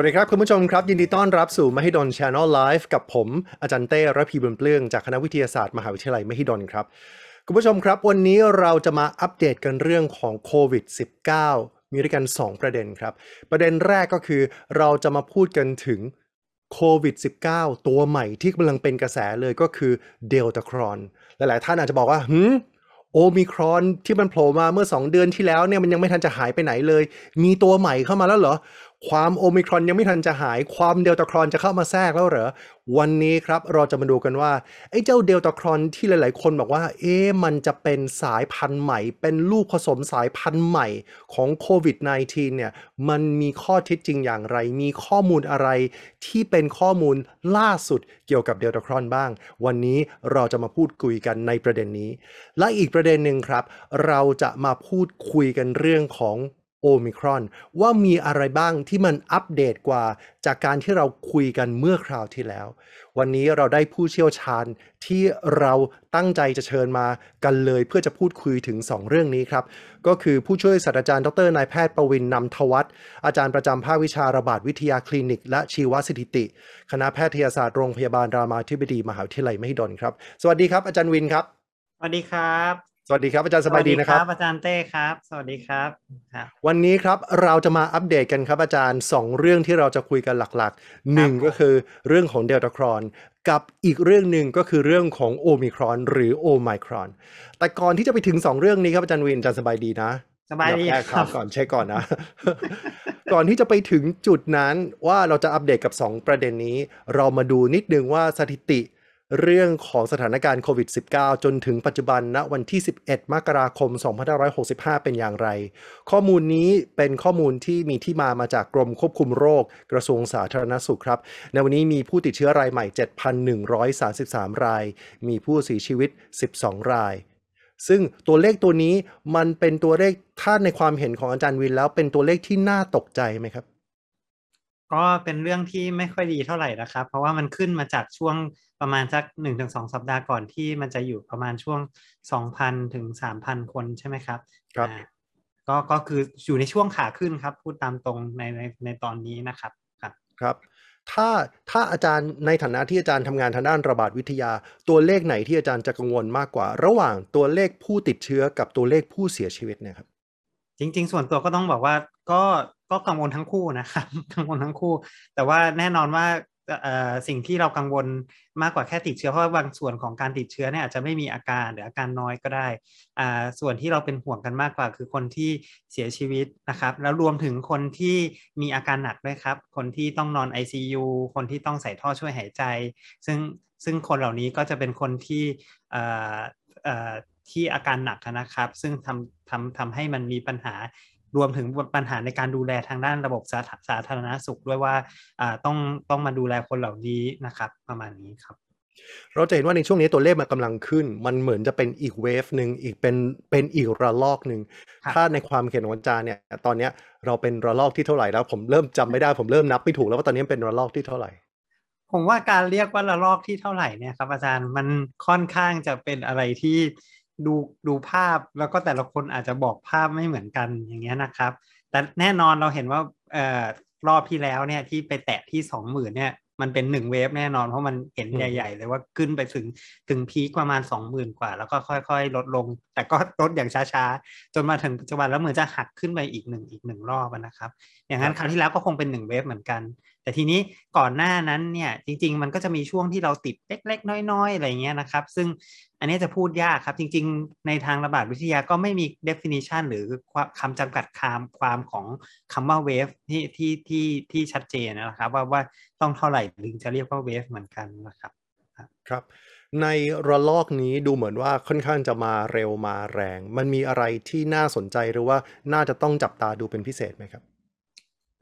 วัสดีครับ คุณผู้ชมครับ ยินดีต้อนรับสู่มหิดล Channel Live กับผมอาจารย์เต้ระพีบุญเปลื้องจากคณะวิทยาศาสตร์มหาวิทยาลัยมหิดลครับ คุณผู้ชมครับวันนี้เราจะมาอัปเดตกันเรื่องของโควิด -19 มีด้วยกัน 2 ประเด็นครับ ประเด็นแรกก็คือเราจะมาพูดกันถึงโควิด -19 ตัวใหม่ที่กำลังเป็นกระแสเลยก็คือเดลตาครอน หลาย ๆ ท่านอาจจะบอกว่าหืมโอมิครอนที่มันโผล่มาเมื่อ 2 เดือนที่แล้วเนี่ยมันยังไม่ทันจะหายไปไหนเลย มีตัวใหม่เข้ามาแล้วเหรอ ความโอมิครอนยังไม่ทันจะหาย ความเดลตาครอนจะเข้ามาแทรกแล้วเหรอ วันนี้ครับเราจะมาดูกันว่า ไอ้เจ้าเดลตาครอนที่หลายๆ คนบอกว่า เอ๊ะมันจะเป็นสายพันธุ์ใหม่ เป็นลูกผสมสายพันธุ์ใหม่ของโควิด -19 เนี่ย มันมีข้อเท็จจริงอย่างไร มีข้อมูลอะไรที่เป็นข้อมูลล่าสุดเกี่ยวกับเดลตาครอนบ้าง วันนี้เราจะมาพูดคุยกันในประเด็นนี้ และอีกประเด็นหนึ่งครับ เราจะมาพูดคุยกันเรื่องของ โอมิครอน ว่ามีอะไรบ้างที่มันอัปเดตกว่าจากการที่เราคุยกันเมื่อคราวที่แล้ว วันนี้เราได้ผู้เชี่ยวชาญที่เราตั้งใจจะเชิญมากันเลยเพื่อจะพูดคุยถึง 2 เรื่องนี้ครับ ก็คือผู้ช่วยศาสตราจารย์ดรนายแพทย์ประวินนำทวัฒอาจารย์ประจำภาควิชาระบาดวิทยาคลินิก และชีวสถิติ คณะแพทยศาสตร์โรงพยาบาลรามาธิบดีมหาวิทยาลัยมหิดลครับ สวัสดีครับอาจารย์วินครับสวัสดีครับ สวัสดีครับอาจารย์สบายดีนะครับอาจารย์เต้ครับ สวัสดีครับครับวันนี้ครับเราจะมาอัปเดตกันครับอาจารย์ 2 เรื่องที่เราจะคุยกันหลักๆหนึ่งก็คือเรื่องของเดลตาครอนกับอีกเรื่องหนึ่งก็คือเรื่องของโอมิครอนหรือโอไมครอน แต่ก่อนที่จะไปถึง 2 เรื่องนี้ครับอาจารย์วินอาจารย์สบายดีนะสบายดีอันดัแรกคครัรับบก่อนเช็คก่อนนะ ก่อนที่จะไปถึงจุดนั้นว่าเราจะอัปเดตกับ 2 ประเด็นนี้ เรามาดูนิดนึงว่าสถิติ เรื่องของสถานการณ์โควิด -19 จนถึงปัจจุบันณวันที่ 11 มกราคม 2565 เป็นอย่างไร ข้อมูลนี้เป็นข้อมูลที่มีที่มามาจากกรมควบคุมโรค กระทรวงสาธารณสุขครับ ในวันนี้มีผู้ติดเชื้อรายใหม่ 7,133 ราย มีผู้เสียชีวิต 12 รายซึ่งตัวเลขตัวนี้มันเป็นตัวเลขถ้าในความเห็นของอาจารย์วินแล้วเป็นตัวเลขที่น่าตกใจไหมครับ ก็เป็นเรื่องที่ไม่ค่อยดีเท่าไหร่นะครับ เพราะว่ามันขึ้นมาจากช่วงประมาณสักหนึ่งถึงสองสัปดาห์ก่อนที่มันจะอยู่ประมาณช่วงสองพันถึงสามพันคนใช่ไหมครับครับอ่าก็ก็คืออยู่ในช่วงขาขึ้นครับ พูดตามตรงในในในตอนนี้นะครับครับครับ ถ้าถ้าอาจารย์ในฐานะที่อาจารย์ทำงานทางด้านระบาดวิทยา ตัวเลขไหนที่อาจารย์จะกังวลมากกว่า ระหว่างตัวเลขผู้ติดเชื้อกับตัวเลขผู้เสียชีวิตเนี่ยครับ จริง ๆ ส่วนตัวก็ต้องบอกว่าก็ก็กังวลทั้งคู่นะครับกังวลทั้งคู่ แต่ว่าแน่นอนว่าสิ่งที่เรากังวลมากกว่าแค่ติดเชื้อเพราะว่าบางส่วนของการติดเชื้อเนี่ยอาจจะไม่มีอาการหรืออาการน้อยก็ได้ส่วนที่เราเป็นห่วงกันมากกว่า คือคนที่เสียชีวิตนะครับ แล้วรวมถึงคนที่มีอาการหนักด้วยครับ คนที่ต้องนอน ICU คนที่ต้องใส่ท่อช่วยหายใจ ซึ่งซึ่งคนเหล่านี้ก็จะเป็นคนที่ ที่อาการหนักนะครับ ซึ่งทำทำทำให้มันมีปัญหารวมถึงปัญหาในการดูแลทางด้านระบบสาธสาธารณสุขด้วยว่าอ่าต้องต้องมาดูแลคนเหล่านี้นะครับประมาณนี้ครับ เราจะเห็นว่าในช่วงนี้ตัวเลขมันกำลังขึ้น มันเหมือนจะเป็นอีกเวฟหนึ่งอีกเป็นเป็นอีกระลอกหนึ่งครับถ้าในความเห็นของอาจารย์เนี่ยตอนเนี้ยเราเป็นระลอกที่เท่าไหร่แล้ว ผมเริ่มจำไม่ได้ผมเริ่มนับไม่ถูกแล้วว่าตอนนี้เป็นระลอกที่เท่าไหร่ผมว่าการเรียกว่าระลอกที่เท่าไหร่เนี่ยครับอาจารย์มันค่อนข้างจะเป็นอะไรที่ ดูดูภาพแล้วก็แต่ละคนอาจจะบอกภาพไม่เหมือนกันอย่างเงี้ยนะครับ แต่แน่นอนเราเห็นว่าเอ่อรอบที่แล้วเนี่ยที่ไปแตะที่สองหมื่นเนี่ยมันเป็นหนึ่งเวฟแน่นอนเพราะมันเห็นอืมใหญ่ๆเลยว่าขึ้นไปถึงถึงพีคประมาณสองหมื่นกว่า แล้วก็ค่อยๆ ลดลง แต่ก็ลดอย่างช้าๆ จนมาถึงปัจจุบันแล้วเหมือนจะหักขึ้นไปอีกหนึ่งอีกหนึ่งรอบอะนะครับ อย่างนั้นครั้งที่แล้วก็คงเป็นหนึ่งเวฟเหมือนกัน แต่ทีนี้ก่อนหน้านั้นเนี่ยจริงๆ มันก็จะมีช่วงที่เราติดเล็กๆ น้อยๆ อะไรเงี้ยนะครับ ซึ่ง อันนี้จะพูดยากครับ จริง ๆ ในทางระบาดวิทยาก็ไม่มี definition หรือคำจำกัดความความของคำว่า wave ที่ที่ที่ที่ชัดเจนนะครับ ว่าว่าต้องเท่าไหร่ถึงจะเรียกว่า wave เหมือนกันนะครับ ครับ ในระลอกนี้ดูเหมือนว่าค่อนข้างจะมาเร็วมาแรง มันมีอะไรที่น่าสนใจหรือว่าน่าจะต้องจับตาดูเป็นพิเศษไหมครับ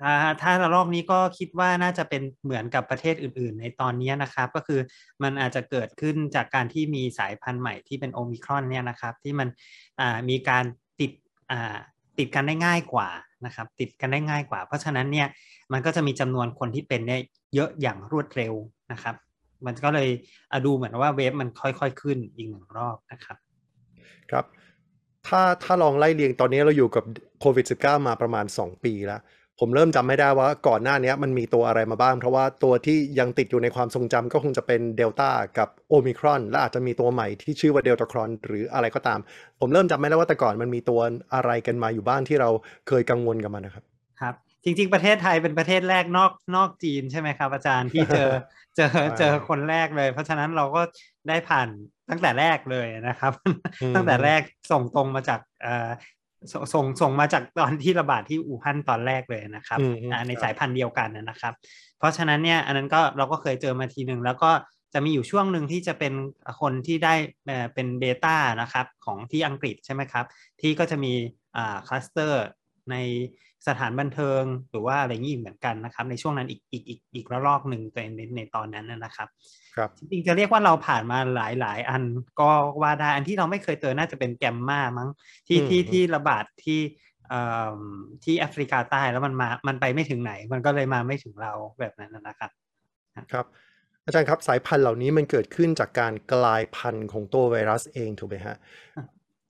ถ้าถ้าระลอกนี้ก็คิดว่าน่าจะเป็นเหมือนกับประเทศอื่น ๆ ในตอนนี้นะครับ ก็คือมันอาจจะเกิดขึ้นจากการที่มีสายพันธุ์ใหม่ที่เป็นโอมิครอนเนี่ยนะครับ ที่มันมีการติดติดกันได้ง่ายกว่านะครับ ติดกันได้ง่ายกว่า เพราะฉะนั้นเนี่ยมันก็จะมีจำนวนคนที่เป็นเนี่ยเยอะอย่างรวดเร็วนะครับ มันก็เลยอดูเหมือนว่าเวฟมันค่อยๆขึ้นอีกหนึ่งรอบนะครับครับถ้าถ้าลองไล่เรียงตอนนี้เราอยู่กับโควิด -19 มาประมาณ 2 ปีแล้ว ผมเริ่มจำไม่ได้ว่าก่อนหน้านี้มันมีตัวอะไรมาบ้าง เพราะว่าตัวที่ยังติดอยู่ในความทรงจำก็คงจะเป็นเดลต้ากับโอมิครอน และอาจจะมีตัวใหม่ที่ชื่อว่าเดลตาครอนหรืออะไรก็ตาม ผมเริ่มจำไม่ได้ว่าแต่ก่อนมันมีตัวอะไรกันมาอยู่บ้างที่เราเคยกังวลกับมันนะครับครับ จริง ๆ ประเทศไทยเป็นประเทศแรกนอกนอกจีนใช่ไหมครับ อาจารย์ที่เจอเจอเจอคนแรกเลย เพราะฉะนั้นเราก็ได้ผ่านตั้งแต่แรกเลยนะครับอืมตั้งแต่แรกส่งตรงมาจากเอ่อ ส่งส่งส่งมาจากตอนที่ระบาดที่อู่ฮั่นตอนแรกเลยนะครับอืมอืมอ่าในครับสายพันธุ์เดียวกันนะครับ เพราะฉะนั้นเนี่ยอันนั้นก็เราก็เคยเจอมาทีหนึ่งแล้วก็จะมีอยู่ช่วงหนึ่งที่จะเป็นคนที่ได้เอ่อเป็นเบต้านะครับของที่อังกฤษใช่ไหมครับ ที่ก็จะมีอ่าคลัสเตอร์ใน สถานบันเทิงหรือว่าอะไรอย่างนี้อีกเหมือนกันนะครับ ในช่วงนั้นอีกอีกอีกอีกระลอกหนึ่งตัวในในตอนนั้นนะนะครับครับจริงๆจะเรียกว่าเราผ่านมาหลายหลายอันก็ว่าได้อันที่เราไม่เคยเจอน่าจะเป็นแกมมามั้งที่อืมที่ที่ระบาดที่เอ่อที่แอฟริกาใต้แล้วมันมามันไปไม่ถึงไหน มันก็เลยมาไม่ถึงเราแบบนั้นนะนะครับครับอาจารย์ครับสายพันธุ์เหล่านี้มันเกิดขึ้นจากการกลายพันธุ์ของตัวไวรัสเองถูกไหมฮะอะ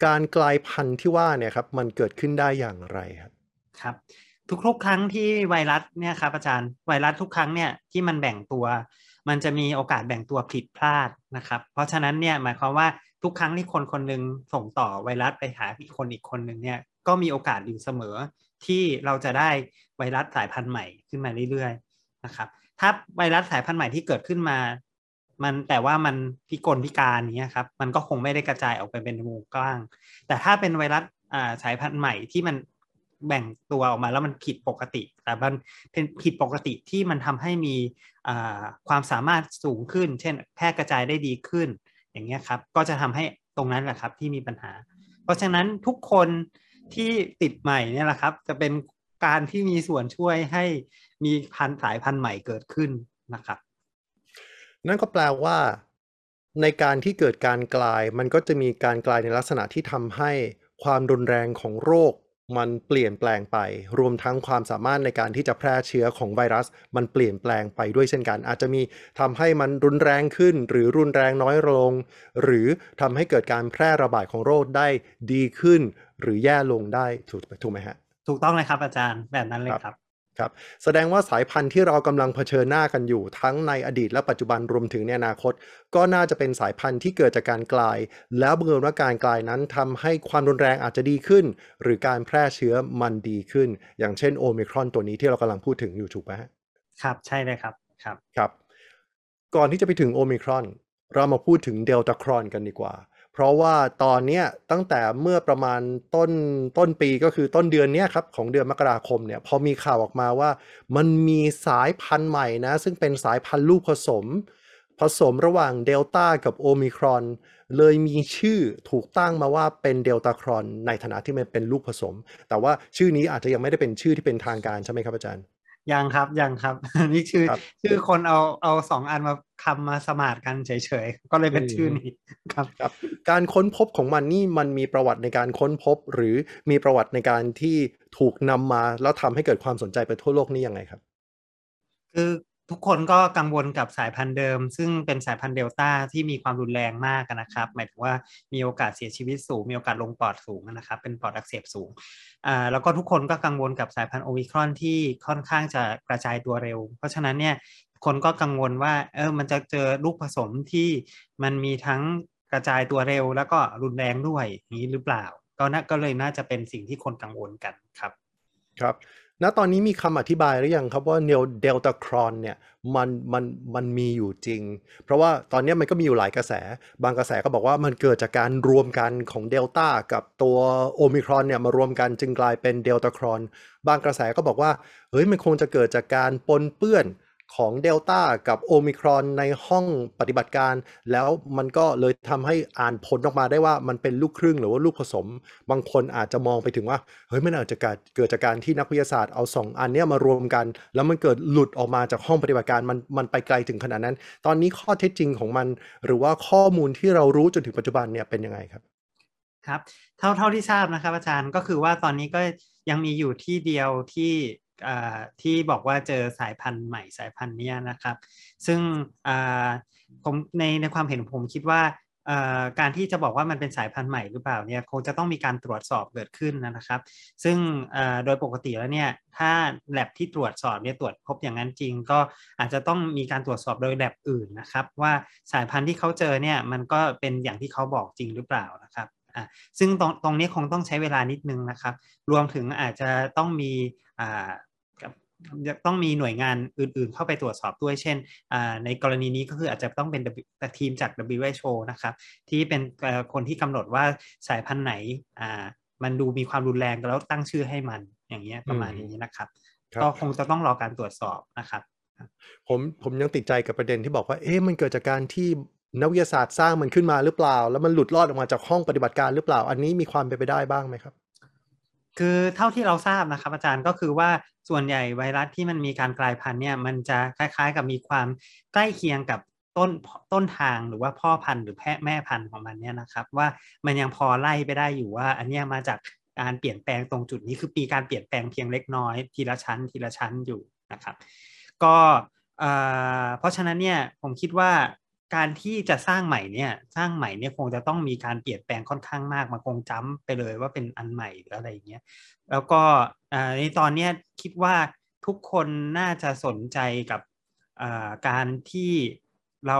การกลายพันธุ์ที่ว่าเนี่ยครับมันเกิดขึ้นได้อย่างไรครับ ครับ ทุกๆ ครั้งที่ไวรัสเนี่ยครับอาจารย์ไวรัสทุกครั้งเนี่ยที่มันแบ่งตัว มันจะมีโอกาสแบ่งตัวผิดพลาดนะครับ เพราะฉะนั้นเนี่ยหมายความว่าทุกครั้งที่คนคนหนึ่งส่งต่อไวรัสไปหาอีกคนอีกคนหนึ่งเนี่ยก็มีโอกาสอยู่เสมอที่เราจะได้ไวรัสสายพันธุ์ใหม่ขึ้นมาเรื่อยๆนะครับถ้าไวรัสสายพันธุ์ใหม่ที่เกิดขึ้นมา มันแต่ว่ามันพิกลพิการเนี้ยครับมันก็คงไม่ได้กระจายออกไปเป็นวงกว้าง แต่ถ้าเป็นไวรัสสายพันธุ์ใหม่ที่มัน แบ่งตัวออกมาแล้วมันผิดปกติ แต่มันเป็นผิดปกติที่มันทำให้มีความสามารถสูงขึ้น เช่น แพร่กระจายได้ดีขึ้น อย่างเงี้ยครับ ก็จะทำให้ตรงนั้นแหละครับที่มีปัญหา เพราะฉะนั้นทุกคนที่ติดใหม่เนี่ยแหละครับ จะเป็นการที่มีส่วนช่วยให้มีพันสายพันธุ์ใหม่เกิดขึ้นนะครับ นั่นก็แปลว่าในการที่เกิดการกลายมันก็จะมีการกลายในลักษณะที่ทำให้ความรุนแรงของโรค มันเปลี่ยนแปลงไป รวมทั้งความสามารถในการที่จะแพร่เชื้อของไวรัส มันเปลี่ยนแปลงไปด้วยเช่นกัน อาจจะมีทำให้มันรุนแรงขึ้น หรือรุนแรงน้อยลง หรือทำให้เกิดการแพร่ระบาดของโรคได้ดีขึ้น หรือแย่ลงได้ถูกถูกไหมฮะถูกต้องเลยครับอาจารย์แบบนั้นเลยครับ ครับแสดงว่าสายพันธุ์ที่เรากำลังเผชิญหน้ากันอยู่ทั้งในอดีตและปัจจุบันรวมถึงในอนาคต ก็น่าจะเป็นสายพันธุ์ที่เกิดจากการกลาย แล้วบังเอิญว่าการกลายนั้นทำให้ความรุนแรงอาจจะดีขึ้น หรือการแพร่เชื้อมันดีขึ้น อย่างเช่นโอมิครอนตัวนี้ที่เรากำลังพูดถึงอยู่ถูกไหมฮะครับใช่เลยครับครับครับ ก่อนที่จะไปถึงโอมิครอน เรามาพูดถึงเดลตาครอนกันดีกว่า เพราะว่าตอนเนี้ยตั้งแต่เมื่อประมาณต้นต้นปีก็คือต้นเดือนเนี้ยครับของเดือนมกราคมเนี่ยพอมีข่าวออกมาว่า มันมีสายพันธุ์ใหม่นะ ซึ่งเป็นสายพันธุ์ลูกผสม ผสมระหว่างเดลต้ากับโอมิครอน เลยมีชื่อถูกตั้งมาว่าเป็นเดลตาครอนในฐานะที่มันเป็นลูกผสม แต่ว่าชื่อนี้อาจจะยังไม่ได้เป็นชื่อที่เป็นทางการใช่ไหมครับอาจารย์ ยังครับยังครับ นี่ชื่อครับชื่อคนเอาเอาสองอันมาคำมา smash กันเฉยๆ ก็เลยเป็นอืมชื่อนี้ครับครับ การค้นพบของมันนี่มันมีประวัติในการค้นพบ หรือมีประวัติในการที่ถูกนำมาแล้วทำให้เกิดความสนใจไปทั่วโลกนี่ยังไงครับ คือ ทุกคนก็กังวลกับสายพันธุ์เดิม ซึ่งเป็นสายพันธุ์เดลต้าที่มีความรุนแรงมากนะครับ หมายถึงว่ามีโอกาสเสียชีวิตสูง มีโอกาสลงปอดสูงนะครับ เป็นปอดอักเสบสูงอ่าแล้วก็ทุกคนก็กังวลกับสายพันธุ์โอมิครอนที่ค่อนข้างจะกระจายตัวเร็ว เพราะฉะนั้นเนี่ยคนก็กังวลว่าเออมันจะเจอลูกผสมที่มันมีทั้งกระจายตัวเร็ว แล้วก็รุนแรงด้วยอย่างนี้หรือเปล่า ก็น่าก็เลยน่าจะเป็นสิ่งที่คนกังวลกันครับ ครับ ณตอนนี้มีคำอธิบายหรือยังครับว่าเนลเดลตาครอนเนี่ยมันมันมันมีอยู่จริง เพราะว่าตอนนี้มันก็มีอยู่หลายกระแส บางกระแสก็บอกว่ามันเกิดจากการรวมกันของเดลต้ากับตัวโอมิครอนเนี่ยมารวมกันจึงกลายเป็นเดลตาครอน บางกระแสก็บอกว่าเฮ้ยมันคงจะเกิดจากการปนเปื้อน ของเดลต้ากับโอมิครอนในห้องปฏิบัติการ แล้วมันก็เลยทำให้อ่านผลออกมาได้ว่ามันเป็นลูกครึ่งหรือว่าลูกผสม บางคนอาจจะมองไปถึงว่าเฮ้ยมันอาจจะเกิดเกิดจากการที่นักวิทยาศาสตร์เอาสองอันนี้มารวมกัน แล้วมันเกิดหลุดออกมาจากห้องปฏิบัติการมันมันไปไกลถึงขนาดนั้น ตอนนี้ข้อเท็จจริงของมัน หรือว่าข้อมูลที่เรารู้จนถึงปัจจุบันเนี่ยเป็นยังไงครับครับเท่าเท่าที่ทราบนะครับอาจารย์ก็คือว่าตอนนี้ก็ยังมีอยู่ที่เดียวที่ ที่บอกว่าเจอสายพันธุ์ใหม่สายพันธุ์นี้นะครับ ซึ่งผมในในความเห็นผมคิดว่าการที่จะบอกว่ามันเป็นสายพันธุ์ใหม่หรือเปล่าเนี่ยคงจะต้องมีการตรวจสอบเกิดขึ้นนะครับ ซึ่งโดยปกติแล้วเนี่ยถ้าแลบที่ตรวจสอบเนี่ยตรวจพบอย่างนั้นจริง ก็อาจจะต้องมีการตรวจสอบโดยแลบอื่นนะครับ ว่าสายพันธุ์ที่เขาเจอเนี่ยมันก็เป็นอย่างที่เขาบอกจริงหรือเปล่านะครับซึ่งตรงตรงนี้คงต้องใช้เวลานิดนึงนะครับ รวมถึงอาจจะต้องมี ต้องมีหน่วยงานอื่นๆ เข้าไปตรวจสอบด้วย เช่นอ่าในกรณีนี้ก็คืออาจจะต้องเป็น W ทีมจาก WHO นะครับ ที่เป็นเอ่อคนที่กำหนดว่าสายพันธุ์ไหนอ่ามันดูมีความรุนแรงแล้วตั้งชื่อให้มันอย่างเงี้ยประมาณอืมนี้นะครับครับก็คงจะต้องรอการตรวจสอบนะครับ ผมผมยังติดใจกับประเด็นที่บอกว่า เอ๊ะมันเกิดจากการที่นักวิทยาศาสตร์สร้างมันขึ้นมาหรือเปล่า แล้วมันหลุดรอดออกมาจากห้องปฏิบัติการหรือเปล่า อันนี้มีความเป็นไปได้บ้างไหมครับ คือเท่าที่เราทราบนะครับ อาจารย์ก็คือว่าส่วนใหญ่ไวรัสที่มันมีการกลายพันธุ์เนี่ยมันจะคล้ายๆ กับมีความใกล้เคียงกับต้นต้นทางหรือว่าพ่อพันธุ์หรือแพะแม่พันธุ์ของมันเนี่ยนะครับ ว่ามันยังพอไล่ไปได้อยู่ว่า อันเนี้ยมาจากการเปลี่ยนแปลงตรงจุดนี้คือปีการเปลี่ยนแปลงเพียงเล็กน้อยทีละชั้นทีละชั้นอยู่นะครับ ก็เอ่อเพราะฉะนั้นเนี่ยผมคิดว่า การที่จะสร้างใหม่เนี่ย สร้างใหม่เนี่ยคงจะต้องมีการเปลี่ยนแปลงค่อนข้างมากมันคงจ้ำไปเลยว่าเป็นอันใหม่หรืออะไรอย่างเงี้ยแล้วก็ในตอนเนี้ยคิดว่าทุกคนน่าจะสนใจกับการที่เรา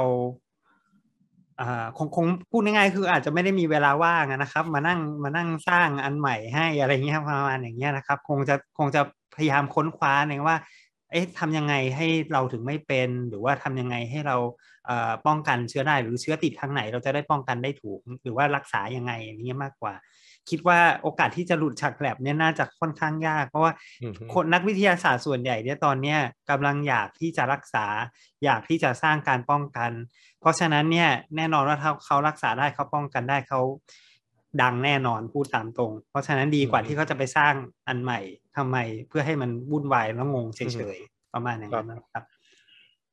คงคงพูดง่ายๆคืออาจจะไม่ได้มีเวลาว่างนะครับ มานั่งมานั่งสร้างอันใหม่ให้อะไรเงี้ยประมาณอย่างเงี้ยนะครับ คงจะคงจะพยายามค้นคว้าในว่า เอ๊ะทำยังไงให้เราถึงไม่เป็น หรือว่าทำยังไงให้เราเอ่อป้องกันเชื้อได้หรือเชื้อติดทางไหน เราจะได้ป้องกันได้ถูก หรือว่ารักษายังไงอย่างนี้ยมากกว่า คิดว่าโอกาสที่จะหลุดจากแลบเนี่ยน่าจะค่อนข้างยาก เพราะว่าอือฮึคนนักวิทยาศาสตร์ส่วนใหญ่เนี่ยตอนเนี้ยกำลังอยากที่จะรักษา อยากที่จะสร้างการป้องกัน เพราะฉะนั้นเนี่ยแน่นอนว่าถ้าเขารักษาได้เขาป้องกันได้เขา ดังแน่นอนพูดตามตรง เพราะฉะนั้นดีกว่าอืมที่เขาจะไปสร้างอันใหม่ทำไมเพื่อให้มันวุ่นวายแล้วงงเฉยๆประมาณอย่างนั้นนะครับ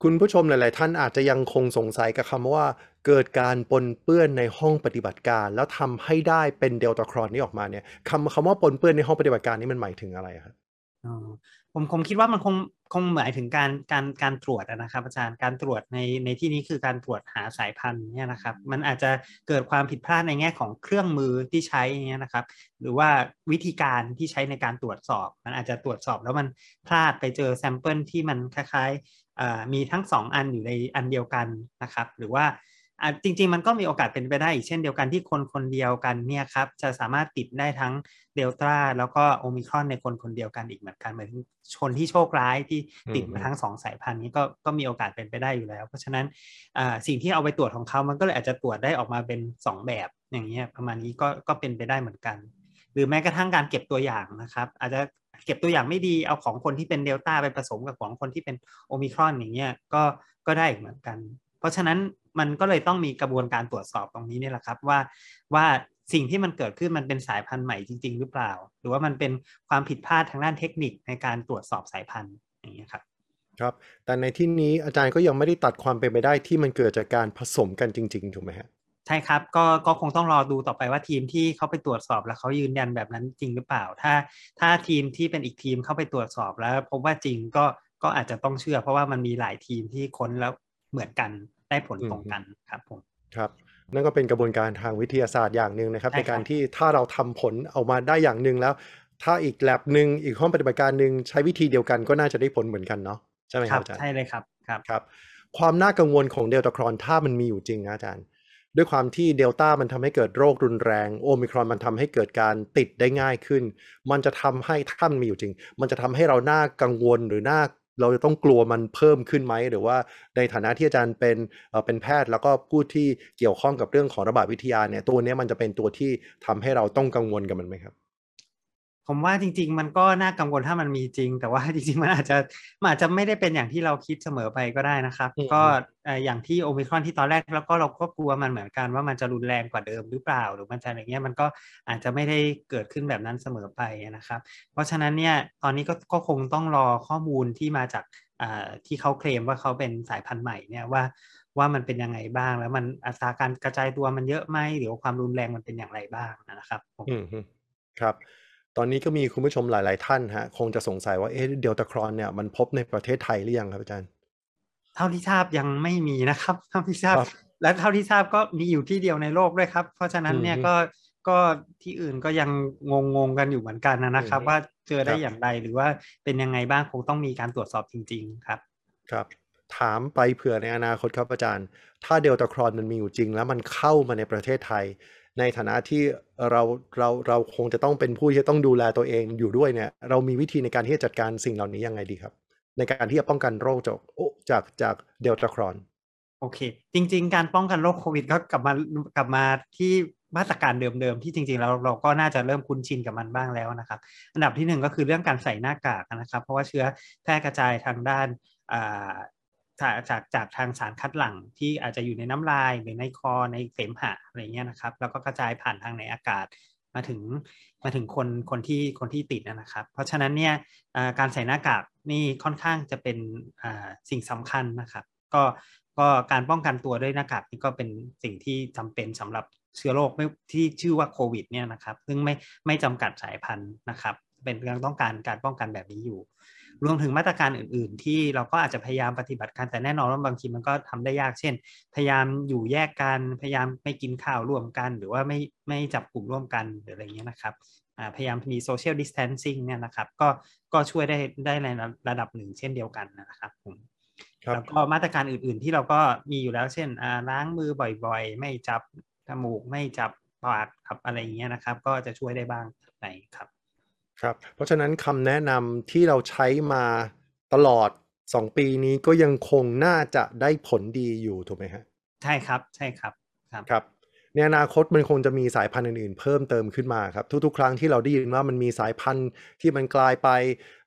คุณผู้ชมหลาย ๆ ท่านอาจจะยังคงสงสัยกับคำว่าเกิดการปนเปื้อนในห้องปฏิบัติการ แล้วทำให้ได้เป็นเดลตาครอนนี้ออกมาเนี่ยคำคำว่าปนเปื้อนในห้องปฏิบัติการนี้มันหมายถึงอะไรครับอ๋อ ผมผมคิดว่ามันคงคงหมายถึงการการการตรวจนะครับ อาจารย์การตรวจในในที่นี้คือการตรวจหาสายพันธุ์เนี่ยนะครับ มันอาจจะเกิดความผิดพลาดในแง่ของเครื่องมือที่ใช้เนี่ยนะครับ หรือว่าวิธีการที่ใช้ในการตรวจสอบ มันอาจจะตรวจสอบแล้วมันพลาดไปเจอ sample ที่มันคล้ายๆมีทั้งสองอันอยู่ในอันเดียวกันนะครับ หรือว่า จริง ๆ มันก็มีโอกาสเป็นไปได้อีกเช่นเดียวกันที่คนคนเดียวกันเนี่ยครับจะสามารถติดได้ทั้งเดลต้าแล้วก็โอมิครอนในคนคนเดียวกันอีกเหมือนกันเหมือนคนที่โชคร้ายที่ติดอืมมาทั้งสองสายพันธุ์นี้ก็ก็มีโอกาสเป็นไปได้อยู่แล้ว เพราะฉะนั้นอ่าสิ่งที่เอาไปตรวจของเขามันก็เลยอาจจะตรวจได้ออกมาเป็นสองแบบอย่างเงี้ยประมาณนี้ก็ก็เป็นไปได้เหมือนกัน หรือแม้กระทั่งการเก็บตัวอย่างนะครับ อาจจะเก็บตัวอย่างไม่ดีเอาของคนที่เป็นเดลต้าไปผสมกับของคนที่เป็นโอมิครอนอย่างเงี้ยก็ก็ได้อีกเหมือนกัน เพราะฉะนั้น มันก็เลยต้องมีกระบวนการตรวจสอบตรงนี้เนี่ยแหละครับว่าว่าสิ่งที่มันเกิดขึ้นมันเป็นสายพันธุ์ใหม่จริง ๆ หรือเปล่า หรือว่ามันเป็นความผิดพลาดทางด้านเทคนิคในการตรวจสอบสายพันธุ์อย่างเงี้ยครับครับ แต่ในที่นี้อาจารย์ก็ยังไม่ได้ตัดความเป็นไปได้ที่มันเกิดจากการผสมกันจริง ๆ ถูกไหมฮะใช่ครับก็ก็คงต้องรอดูต่อไปว่าทีมที่เขาไปตรวจสอบแล้วเขายืนยันแบบนั้นจริงหรือเปล่า ถ้าถ้าทีมที่เป็นอีกทีมเข้าไปตรวจสอบแล้วพบว่าจริงก็ก็อาจจะต้องเชื่อ เพราะว่ามันมีหลายทีมที่ค้นแล้วเหมือนกัน ได้ผลตรงกันครับผมครับนั่นก็เป็นกระบวนการทางวิทยาศาสตร์อย่างหนึ่งนะครับใช่ในครับการที่ถ้าเราทำผลออกมาได้อย่างหนึ่งแล้ว ถ้าอีกแลบหนึ่งอีกห้องปฏิบัติการหนึ่งใช้วิธีเดียวกันก็น่าจะได้ผลเหมือนกันเนาะใช่ไหมคครัรับบอาจารย์ใช่เลยครับครับครับ ความน่ากังวลของเดลตาครอนถ้ามันมีอยู่จริงนะอาจารย์ ด้วยความที่เดลต้ามันทำให้เกิดโรครุนแรงโอมิครอนมันทำให้เกิดการติดได้ง่ายขึ้น มันจะทำให้ถ้ามันมีอยู่จริง มันจะทำให้เราน่ากังวลหรือน่า เราจะต้องกลัวมันเพิ่มขึ้นไหม หรือว่าในฐานะที่อาจารย์เป็นเป็นแพทย์ แล้วก็ผู้ที่เกี่ยวข้องกับเรื่องของระบาดวิทยาเนี่ยตัวนี้มันจะเป็นตัวที่ทำให้เราต้องกังวลกับมันไหมครับ ผมว่าจริง ๆ มันก็น่ากังวลถ้ามันมีจริง แต่ว่าจริง ๆ มันอาจจะมันอาจจะไม่ได้เป็นอย่างที่เราคิดเสมอไปก็ได้นะครับอืมก็เอ่ออย่างที่โอมิครอนที่ตอนแรกแล้วก็เราก็กลัวมันเหมือนกันว่ามันจะรุนแรงกว่าเดิมหรือเปล่าหรือมันจะอะไรเงี้ยมันก็อาจจะไม่ได้เกิดขึ้นแบบนั้นเสมอไปนะครับ เพราะฉะนั้นเนี่ยตอนนี้ก็ก็คงต้องรอข้อมูลที่มาจากอ่าที่เขาเคลมว่าเขาเป็นสายพันธุ์ใหม่เนี่ยว่าว่ามันเป็นยังไงบ้าง แล้วมันอัตราการกระจายตัวมันเยอะไหมหรือว่าความรุนแรงมันเป็นอย่างไรบ้างนะครับผมอืมฮึครับ ตอนนี้ก็มีคุณผู้ชมหลาย ๆ ท่านฮะ คงจะสงสัยว่าเอ๊ะเดลตาครอนเนี่ยมันพบในประเทศไทยหรือยังครับอาจารย์ เท่าที่ทราบยังไม่มีนะครับเท่าที่ทราบ ครับ และเท่าที่ทราบก็มีอยู่ที่เดียวในโลกด้วยครับ เพราะฉะนั้นเนี่ยอืมก็ก็ที่อื่นก็ยังงงงๆกันอยู่เหมือนกันนะครับ อืมว่าเจอได้ครับ อย่างไรหรือว่าเป็นยังไงบ้างคงต้องมีการตรวจสอบจริง ๆ ครับ ครับ ถามไปเผื่อในอนาคตครับอาจารย์ ถ้าเดลตาครอนมันมีอยู่จริง แล้วมันเข้ามาในประเทศไทย ในฐานะที่เราเราเราคงจะต้องเป็นผู้ที่จะต้องดูแลตัวเองอยู่ด้วยเนี่ยเรามีวิธีในการที่จะจัดการสิ่งเหล่านี้ยังไงดีครับ ในการที่จะป้องกันโรคจากโอจากจากเดลตาครอนโอเค จริง ๆ การป้องกันโรคโควิดก็กลับมากลับมาที่มาตรการเดิมๆ ที่จริงๆเราเราก็น่าจะเริ่มคุ้นชินกับมันบ้างแล้วนะครับ อันดับที่หนึ่งก็คือเรื่องการใส่หน้ากากนะครับ เพราะว่าเชื้อแพร่กระจายทางด้านอ่า จากจากจากทางสารคัดหลั่งที่อาจจะอยู่ในน้ำลายหรือในคอในเสมหะอะไรเงี้ยนะครับ แล้วก็กระจายผ่านทางในอากาศมาถึงมาถึงคนคนที่คนที่ติดนะครับ เพราะฉะนั้นเนี่ยการใส่หน้ากากนี่ค่อนข้างจะเป็นสิ่งสำคัญนะครับก็ก็การป้องกันตัวด้วยหน้ากากนี่ก็เป็นสิ่งที่จำเป็นสำหรับเชื้อโรคไม่ที่ชื่อว่าโควิดเนี่ยนะครับ ซึ่งไม่ไม่จำกัดสายพันธุ์นะครับ เป็นยังต้องการการป้องกันแบบนี้อยู่ รวมถึงมาตรการอื่น ๆ ที่เราก็อาจจะพยายามปฏิบัติกันแต่แน่นอนว่าบางทีมันก็ทำได้ยากเช่น พยายามอยู่แยกกันพยายามไม่กินข้าวร่วมกัน หรือว่าไม่ไม่จับกลุ่มร่วมกันหรืออะไรเงี้ยนะครับอ่าพยายามมี social distancing เนี่ยนะครับก็ก็ช่วยได้ได้ในระดับหนึ่งเช่นเดียวกันนะครับผมครับแล้วก็มาตรการอื่น ๆ ที่เราก็มีอยู่แล้วเช่นอ่าล้างมือบ่อยๆ ไม่จับจมูกไม่จับปากครับอะไรอย่างเงี้ยนะครับ ก็จะช่วยได้บ้างในครับ ครับ เพราะฉะนั้นคำแนะนำที่เราใช้มาตลอด 2 ปีนี้ก็ยังคงน่าจะได้ผลดีอยู่ถูกไหมฮะ ใช่ครับ ใช่ครับ ครับ ครับในอนาคตมันคงจะมีสายพันธุ์อื่นๆ เพิ่มเติมขึ้นมาครับ ทุกๆ ครั้งที่เราได้ยินว่ามันมีสายพันธุ์ที่มันกลายไป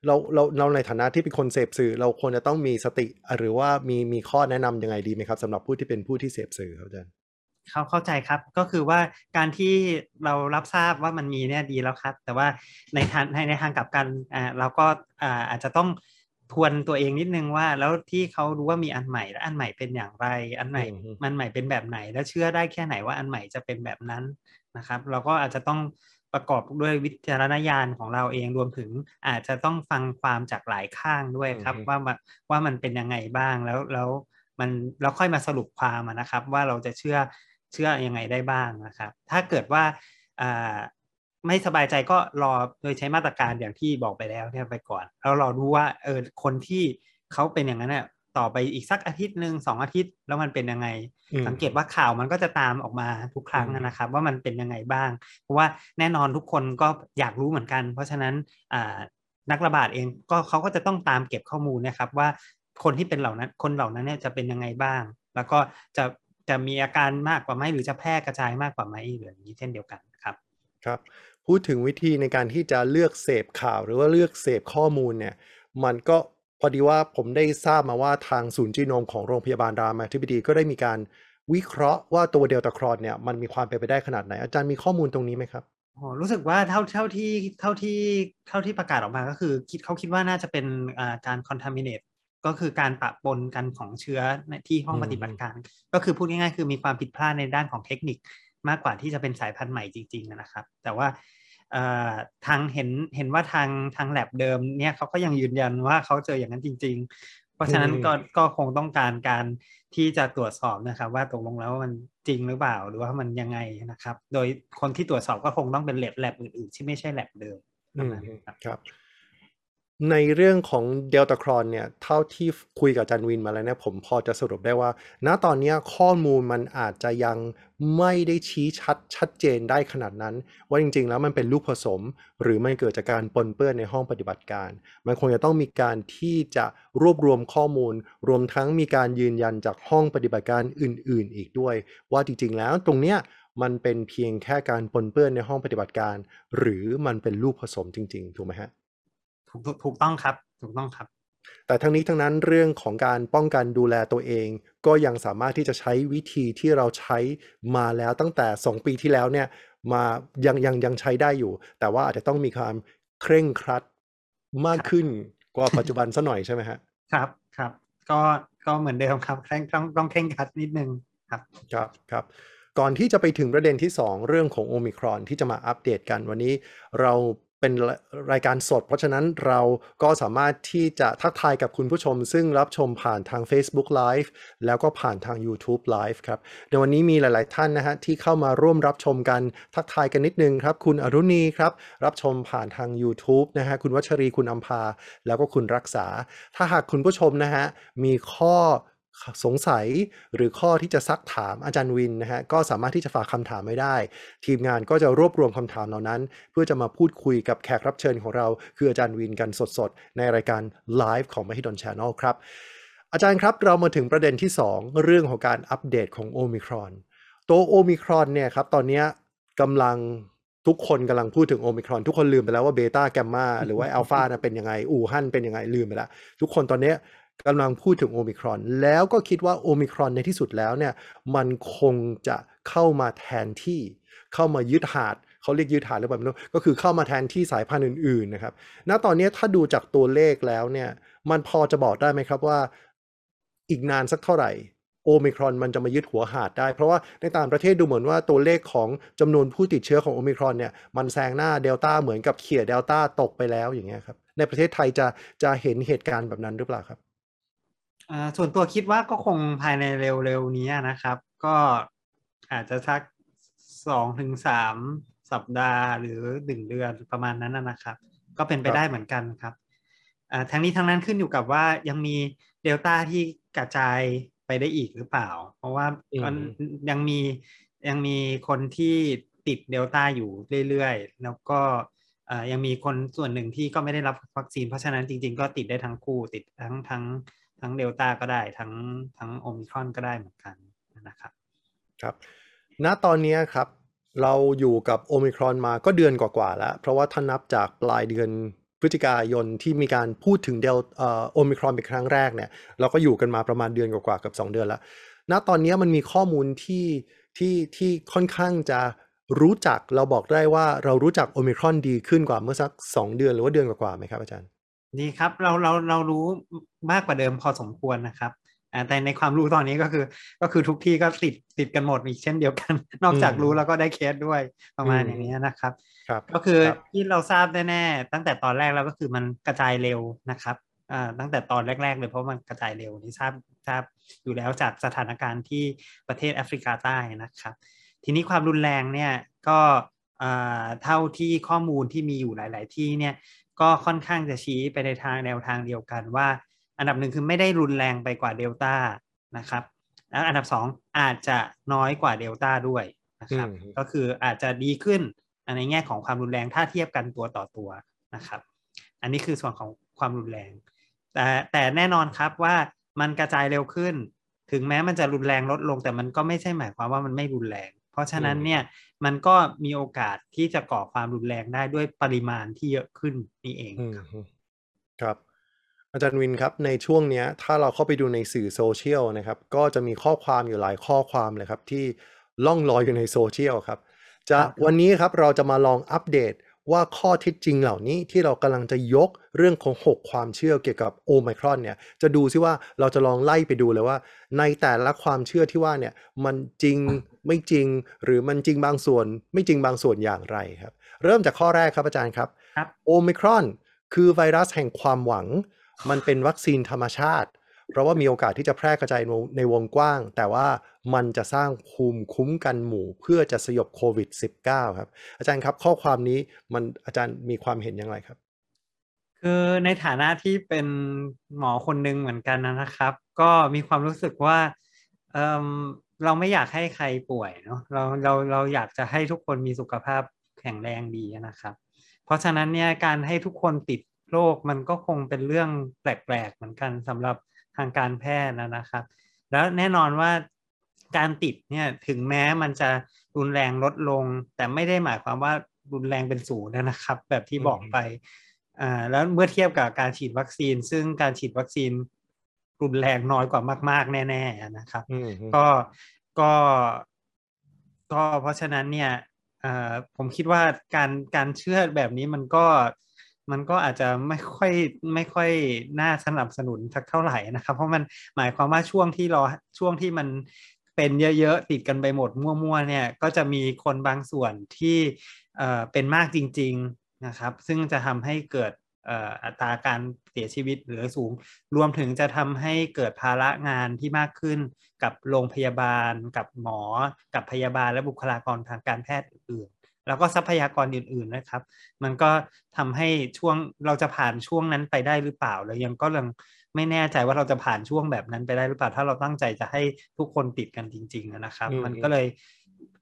เราเราเราในฐานะที่เป็นคนเสพสื่อ เราควรจะต้องมีสติ หรือว่ามีมีข้อแนะนำยังไงดีไหมครับสำหรับผู้ที่เป็นผู้ที่เสพสื่อครับอาจารย์ เขาเข้าใจครับ ก็คือว่าการที่เรารับทราบว่ามันมีเนี่ยดีแล้วครับ แต่ว่าในทางในในทางกลับกันอ่าเราก็อ่าอาจจะต้องทวนตัวเองนิดนึงว่าแล้วที่เขารู้ว่ามีอันใหม่แล้วอันใหม่เป็นอย่างไร อันใหม่อืมฮึมันใหม่เป็นแบบไหน แล้วเชื่อได้แค่ไหนว่าอันใหม่จะเป็นแบบนั้นนะครับ เราก็อาจจะต้องประกอบด้วยวิจารณญาณของเราเองรวมถึงอาจจะต้องฟังความจากหลายข้างด้วยครับอืมฮึว่ามันว่ามันเป็นยังไงบ้างแล้วแล้วมันเราค่อยมาสรุปความอะนะครับ ว่าเราจะเชื่อ เชื่อยังไงได้บ้างนะครับ ถ้าเกิดว่าอ่าไม่สบายใจก็รอโดยใช้มาตรการอย่างที่บอกไปแล้วเนี่ยไปก่อน แล้วเราดูว่าเออคนที่เขาเป็นอย่างนั้นเนี่ยต่อไปอีกสักอาทิตย์หนึ่งสองอาทิตย์แล้วมันเป็นยังไงอืมสังเกตว่าข่าวมันก็จะตามออกมาทุกครั้งอืมนะครับ ว่ามันเป็นยังไงบ้าง เพราะว่าแน่นอนทุกคนก็อยากรู้เหมือนกัน เพราะฉะนั้นอ่านักระบาดเองก็เขาก็จะต้องตามเก็บข้อมูลนะครับว่าคนที่เป็นเหล่านั้นคนเหล่านั้นเนี่ยจะเป็นยังไงบ้าง แล้วก็จะ จะมีอาการมากกว่าไหมหรือจะแพร่กระจายมากกว่าไหมหรืออย่างนี้เช่นเดียวกันครับ ครับ พูดถึงวิธีในการที่จะเลือกเสพข่าวหรือว่าเลือกเสพข้อมูลเนี่ย มันก็พอดีว่าผมได้ทราบมาว่าทางศูนย์จีโนมของโรงพยาบาลรามาธิบดีก็ได้มีการวิเคราะห์ว่าตัวเดลตาครอนเนี่ยมันมีความเป็นไปได้ขนาดไหน อาจารย์มีข้อมูลตรงนี้ไหมครับโอ้รู้สึกว่าเท่าเท่าที่เท่าที่เท่าที่ประกาศออกมาก็คือ คิดเขาคิดว่าน่าจะเป็นอ่าการ contaminate ก็คือการปะปนกันของเชื้อในที่ห้องอืมปฏิบัติการ ก็คือพูดง่ายๆ คือมีความผิดพลาดในด้านของเทคนิคมากกว่าที่จะเป็นสายพันธุ์ใหม่จริง ๆ นะครับ แต่ว่าเอ่อทางเห็นเห็นว่าทางทางแลบเดิมเนี่ยเขาก็ยังยืนยันว่าเขาเจออย่างนั้นจริง ๆ เพราะฉะนั้นก็ก็คงต้องการการที่จะตรวจสอบนะครับ ว่าตกลงแล้วมันจริงหรือเปล่าหรือว่ามันยังไงนะครับ โดยคนที่ตรวจสอบก็คงต้องเป็นแลบแลบอื่นๆ ที่ไม่ใช่แลบเดิมเท่านั้นครับครับ ในเรื่องของเดลตาครอนเนี่ยเท่าที่คุยกับอาจันวินมาแล้วเนี่ยผมพอจะสรุปได้ว่า ณตอนนี้ข้อมูลมันอาจจะยังไม่ได้ชี้ชัดชัดเจนได้ขนาดนั้น ว่าจริงๆ แล้วมันเป็นลูกผสม หรือมันเกิดจากการปนเปื้อนในห้องปฏิบัติการ มันคงจะต้องมีการที่จะรวบรวมข้อมูล รวมทั้งมีการยืนยันจากห้องปฏิบัติการอื่น ๆ อีกด้วย ว่าจริง ๆ แล้วตรงเนี้ยมันเป็นเพียงแค่การปนเปื้อนในห้องปฏิบัติการ หรือมันเป็นลูกผสมจริง ๆ ถูกไหมฮะ ถูกถูกถูกต้องครับ ถูกต้องครับ แต่ทั้งนี้ทั้งนั้นเรื่องของการป้องกันดูแลตัวเอง ก็ยังสามารถที่จะใช้วิธีที่เราใช้มาแล้วตั้งแต่ 2 ปีที่แล้วเนี่ยมายังยังยังใช้ได้อยู่ แต่ว่าอาจจะต้องมีความเคร่งครัดมากขึ้นกว่าปัจจุบันซะหน่อยใช่ไหมฮะครับครับ ก็ก็เหมือนเดิมครับเคร่งต้องต้องเคร่งครัดนิดนึงครับครับครับก่อนที่จะไปถึงประเด็นที่ 2 เรื่องของโอมิครอนที่จะมาอัปเดตกันวันนี้ เรา เป็นรายการสด เพราะฉะนั้นเราก็สามารถที่จะทักทายกับคุณผู้ชม ซึ่งรับชมผ่านทาง Facebook Live แล้วก็ผ่านทาง YouTube Live ครับในวันนี้มีหลาย ๆ ท่านนะฮะที่เข้ามาร่วมรับชมกันทักทายกันนิดนึงครับ คุณอรุณีครับ รับชมผ่านทาง YouTube นะฮะคุณวัชรีคุณอัมพา แล้วก็คุณรักษา ถ้าหากคุณผู้ชมนะฮะมีข้อ สงสัยหรือข้อที่จะซักถามอาจารย์วินนะฮะก็สามารถที่จะฝากคำถามไว้ได้ ทีมงานก็จะรวบรวมคำถามเหล่านั้น เพื่อจะมาพูดคุยกับแขกรับเชิญของเรา คืออาจารย์วินกันสดๆ ในรายการไลฟ์ของ m h i d o n Channel ครับ อาจารย์ครับเรามาถึงประเด็นที่ 2 เรื่องของการอัปเดตของโอมิครอนตัวโอมิครอนเนี่ยครับตอนนี้กำลังทุกคนกำลังพูดถึงโอมิครอน ทุกคนลืมไปแล้วว่าเบต้าแกมมาหรือว่าอัลฟาเป็นยังไง อู่ฮั่นเป็นยังไงลืมไปแล้ว ทุกคนตอนนี้ กำลังพูดถึงโอมิครอน แล้วก็คิดว่าโอมิครอนในที่สุดแล้วเนี่ยมันคงจะเข้ามาแทนที่เข้ามายึดหาดเขาเรียกยึดหาดหรือเปล่าไม่รู้ก็คือเข้ามาแทนที่สายพันธุ์อื่นๆนะครับ ณ ตอนนี้ถ้าดูจากตัวเลขแล้วเนี่ย มันพอจะบอกได้ไหมครับว่า อีกนานสักเท่าไหร่โอมิครอนมันจะมายึดหัวหาดได้ เพราะว่าในต่างประเทศดูเหมือนว่าตัวเลขของจำนวนผู้ติดเชื้อของโอมิครอนเนี่ยมันแซงหน้าเดลต้าเหมือนกับเขี่ยเดลต้าตกไปแล้วอย่างเงี้ยครับ ในประเทศไทยจะจะเห็นเหตุการณ์แบบนั้นหรือเปล่าครับ ส่วนตัวคิดว่าก็คงภายในเร็วๆนี้นะครับ ก็อาจจะสักสองถึงสามสัปดาห์หรือหนึ่งเดือนประมาณนั้นนะครับ ก็เป็นไปได้เหมือนกันครับทั้งนี้ทั้งนั้นขึ้นอยู่กับว่ายังมีเดลต้าที่กระจายไปได้อีกหรือเปล่า เพราะว่ายังมียังมีคนที่ติดเดลต้าอยู่เรื่อยๆ แล้วก็ยังมีคนส่วนหนึ่งที่ก็ไม่ได้รับวัคซีน เพราะฉะนั้นจริง ๆ ก็ติดได้ทั้งคู่ติดทั้งทั้ง ทั้งเดลต้าก็ได้ทั้งทั้งโอมิครอนก็ได้เหมือนกันนะครับครับ ณตอนนี้ครับเราอยู่กับโอมิครอนมาก็เดือนกว่าๆแล้ว เพราะว่าถ้านับจากปลายเดือนพฤศจิกายนที่มีการพูดถึงเดลโอมิครอนเป็นครั้งแรกเนี่ยเราก็อยู่กันมาประมาณเดือนกว่าๆกับ 2 เดือนแล้ว ณตอนนี้มันมีข้อมูลที่ที่ที่ค่อนข้างจะรู้จักเราบอกได้ว่าเรารู้จักโอมิครอนดีขึ้นกว่าเมื่อสัก 2 เดือนหรือว่าเดือนกว่าๆไหมครับอาจารย์ ดีครับเราเราเรารู้มากกว่าเดิมพอสมควรนะครับแต่ในความรู้ตอนนี้ก็คือก็คือทุกที่ก็ติดติดกันหมดอีกเช่นเดียวกัน นอกจากรู้แล้วก็ได้เคสด้วยประมาณอย่างนี้นะครับครับ ก็คือที่เราทราบแน่ๆตั้งแต่ตอนแรกแล้วก็คือมันกระจายเร็วนะครับอ่าตั้งแต่ตอนแรก ๆ เลยเพราะมันกระจายเร็วนี่ทราบทราบอยู่แล้วจากสถานการณ์ที่ประเทศแอฟริกาใต้นะครับ ทีนี้ความรุนแรงเนี่ยก็เท่าที่ข้อมูลที่มีอยู่หลาย ๆ ที่เนี่ย ก็ค่อนข้างจะชี้ไปในทางแนวทางเดียวกันว่า อันดับหนึ่งคือไม่ได้รุนแรงไปกว่าเดลต้านะครับแล้วอันดับสองอาจจะน้อยกว่าเดลต้าด้วยนะครับก็คืออาจจะดีขึ้นในแง่ของความรุนแรงถ้าเทียบกันตัวต่อตัวนะครับ อันนี้คือส่วนของความรุนแรง แต่แต่แน่นอนครับว่ามันกระจายเร็วขึ้น ถึงแม้มันจะรุนแรงลดลง แต่มันก็ไม่ใช่หมายความว่ามันไม่รุนแรง เพราะฉะนั้นเนี่ย มันก็มีโอกาสที่จะก่อความรุนแรงได้ด้วยปริมาณที่เยอะขึ้นนี่เองครับอาจารย์วินครับในช่วงนี้ถ้าเราเข้าไปดูในสื่อโซเชียลนะครับ ก็จะมีข้อความอยู่หลายข้อความเลยครับ ที่ล่องลอยอยู่ในโซเชียลครับ จะวันนี้ครับเราจะมาลองอัปเดต ว่าข้อเท็จจริงเหล่านี้ที่เรากำลังจะยกเรื่องของ 6 ความเชื่อเกี่ยวกับโอไมครอนเนี่ยจะดูซิว่าเราจะลองไล่ไปดูเลยว่า ในแต่ละความเชื่อที่ว่าเนี่ยมันจริงไม่จริงหรือมันจริงบางส่วน ไม่จริงบางส่วนอย่างไรครับ เริ่มจากข้อแรกครับอาจารย์ครับโอไมครอนคือไวรัสแห่งความหวัง มันเป็นวัคซีนธรรมชาติ เพราะว่ามีโอกาสที่จะแพร่กระจายในวงกว้าง แต่ว่ามันจะสร้างภูมิคุ้มกันหมู่เพื่อจะสยบโควิด -19 ครับ อาจารย์ครับข้อความนี้มันอาจารย์มีความเห็นอย่างไรครับ คือในฐานะที่เป็นหมอคนหนึ่งเหมือนกันนะครับ ก็มีความรู้สึกว่าเเราไม่อยากให้ใครป่วยเนาะเราเราเราอยากจะให้ทุกคนมีสุขภาพแข็งแรงดีนะครับ เพราะฉะนั้นเนี่ยการให้ทุกคนติดโรคมันก็คงเป็นเรื่องแปลกๆเหมือนกันสำหรับ ทางการแพทย์นะครับ แล้วแน่นอนว่าการติดเนี่ยถึงแม้มันจะรุนแรงลดลง แต่ไม่ได้หมายความว่ารุนแรงเป็นศูนย์นะครับ แบบที่บอกไปอ่าแล้วเมื่อเทียบกับการฉีดวัคซีน ซึ่งการฉีดวัคซีนรุนแรงน้อยกว่ามาก ๆ แน่ๆนะครับ ก็ก็ก็เพราะฉะนั้นเนี่ยผมคิดว่าการการเชื่อแบบนี้มันก็ มันก็อาจจะไม่ค่อยไม่ค่อยน่าสนับสนุนสักเท่าไหร่นะครับ เพราะมันหมายความว่าช่วงที่รอช่วงที่มันเป็นเยอะๆติดกันไปหมดมั่วๆเนี่ยก็จะมีคนบางส่วนที่เอ่อเป็นมากจริง ๆนะครับ ซึ่งจะทำให้เกิดอัตราการเสียชีวิตหรือสูง รวมถึงจะทำให้เกิดภาระงานที่มากขึ้นกับโรงพยาบาล กับหมอ กับพยาบาลและบุคลากรทางการแพทย์อื่น แล้วก็ทรัพยากรอื่นๆนะครับ มันก็ทำให้ช่วงเราจะผ่านช่วงนั้นไปได้หรือเปล่าแล้วยังก็ยังไม่แน่ใจว่าเราจะผ่านช่วงแบบนั้นไปได้หรือเปล่า ถ้าเราตั้งใจจะให้ทุกคนติดกันจริง ๆ นะครับ มันก็เลย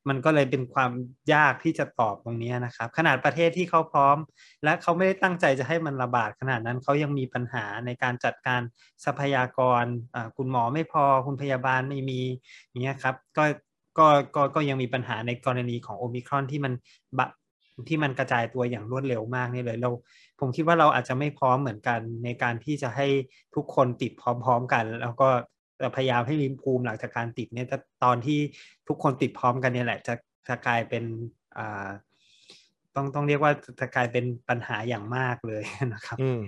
มันก็เลยเป็นความยากที่จะตอบตรงนี้นะครับ ขนาดประเทศที่เขาพร้อม และเขาไม่ได้ตั้งใจจะให้มันระบาดขนาดนั้นเขายังมีปัญหาในการจัดการทรัพยากรคุณหมอไม่พอคุณพยาบาลไม่มีอย่างเงี้ยครับ ก็ ก็ก็ก็ยังมีปัญหาในกรณีของโอมิครอนที่มันบะที่มันกระจายตัวอย่างรวดเร็วมากนี่เลยเราผมคิดว่าเราอาจจะไม่พร้อมเหมือนกันในการที่จะให้ทุกคนติดพร้อม ๆ กัน แล้วก็พยายามให้มีภูมิหลังจากการติดเนี่ยตอนที่ทุกคนติดพร้อมกันเนี่ยแหละจะจะกลายเป็นอ่าต้องต้องเรียกว่าจะกลายเป็นปัญหาอย่างมากเลยนะครับอืม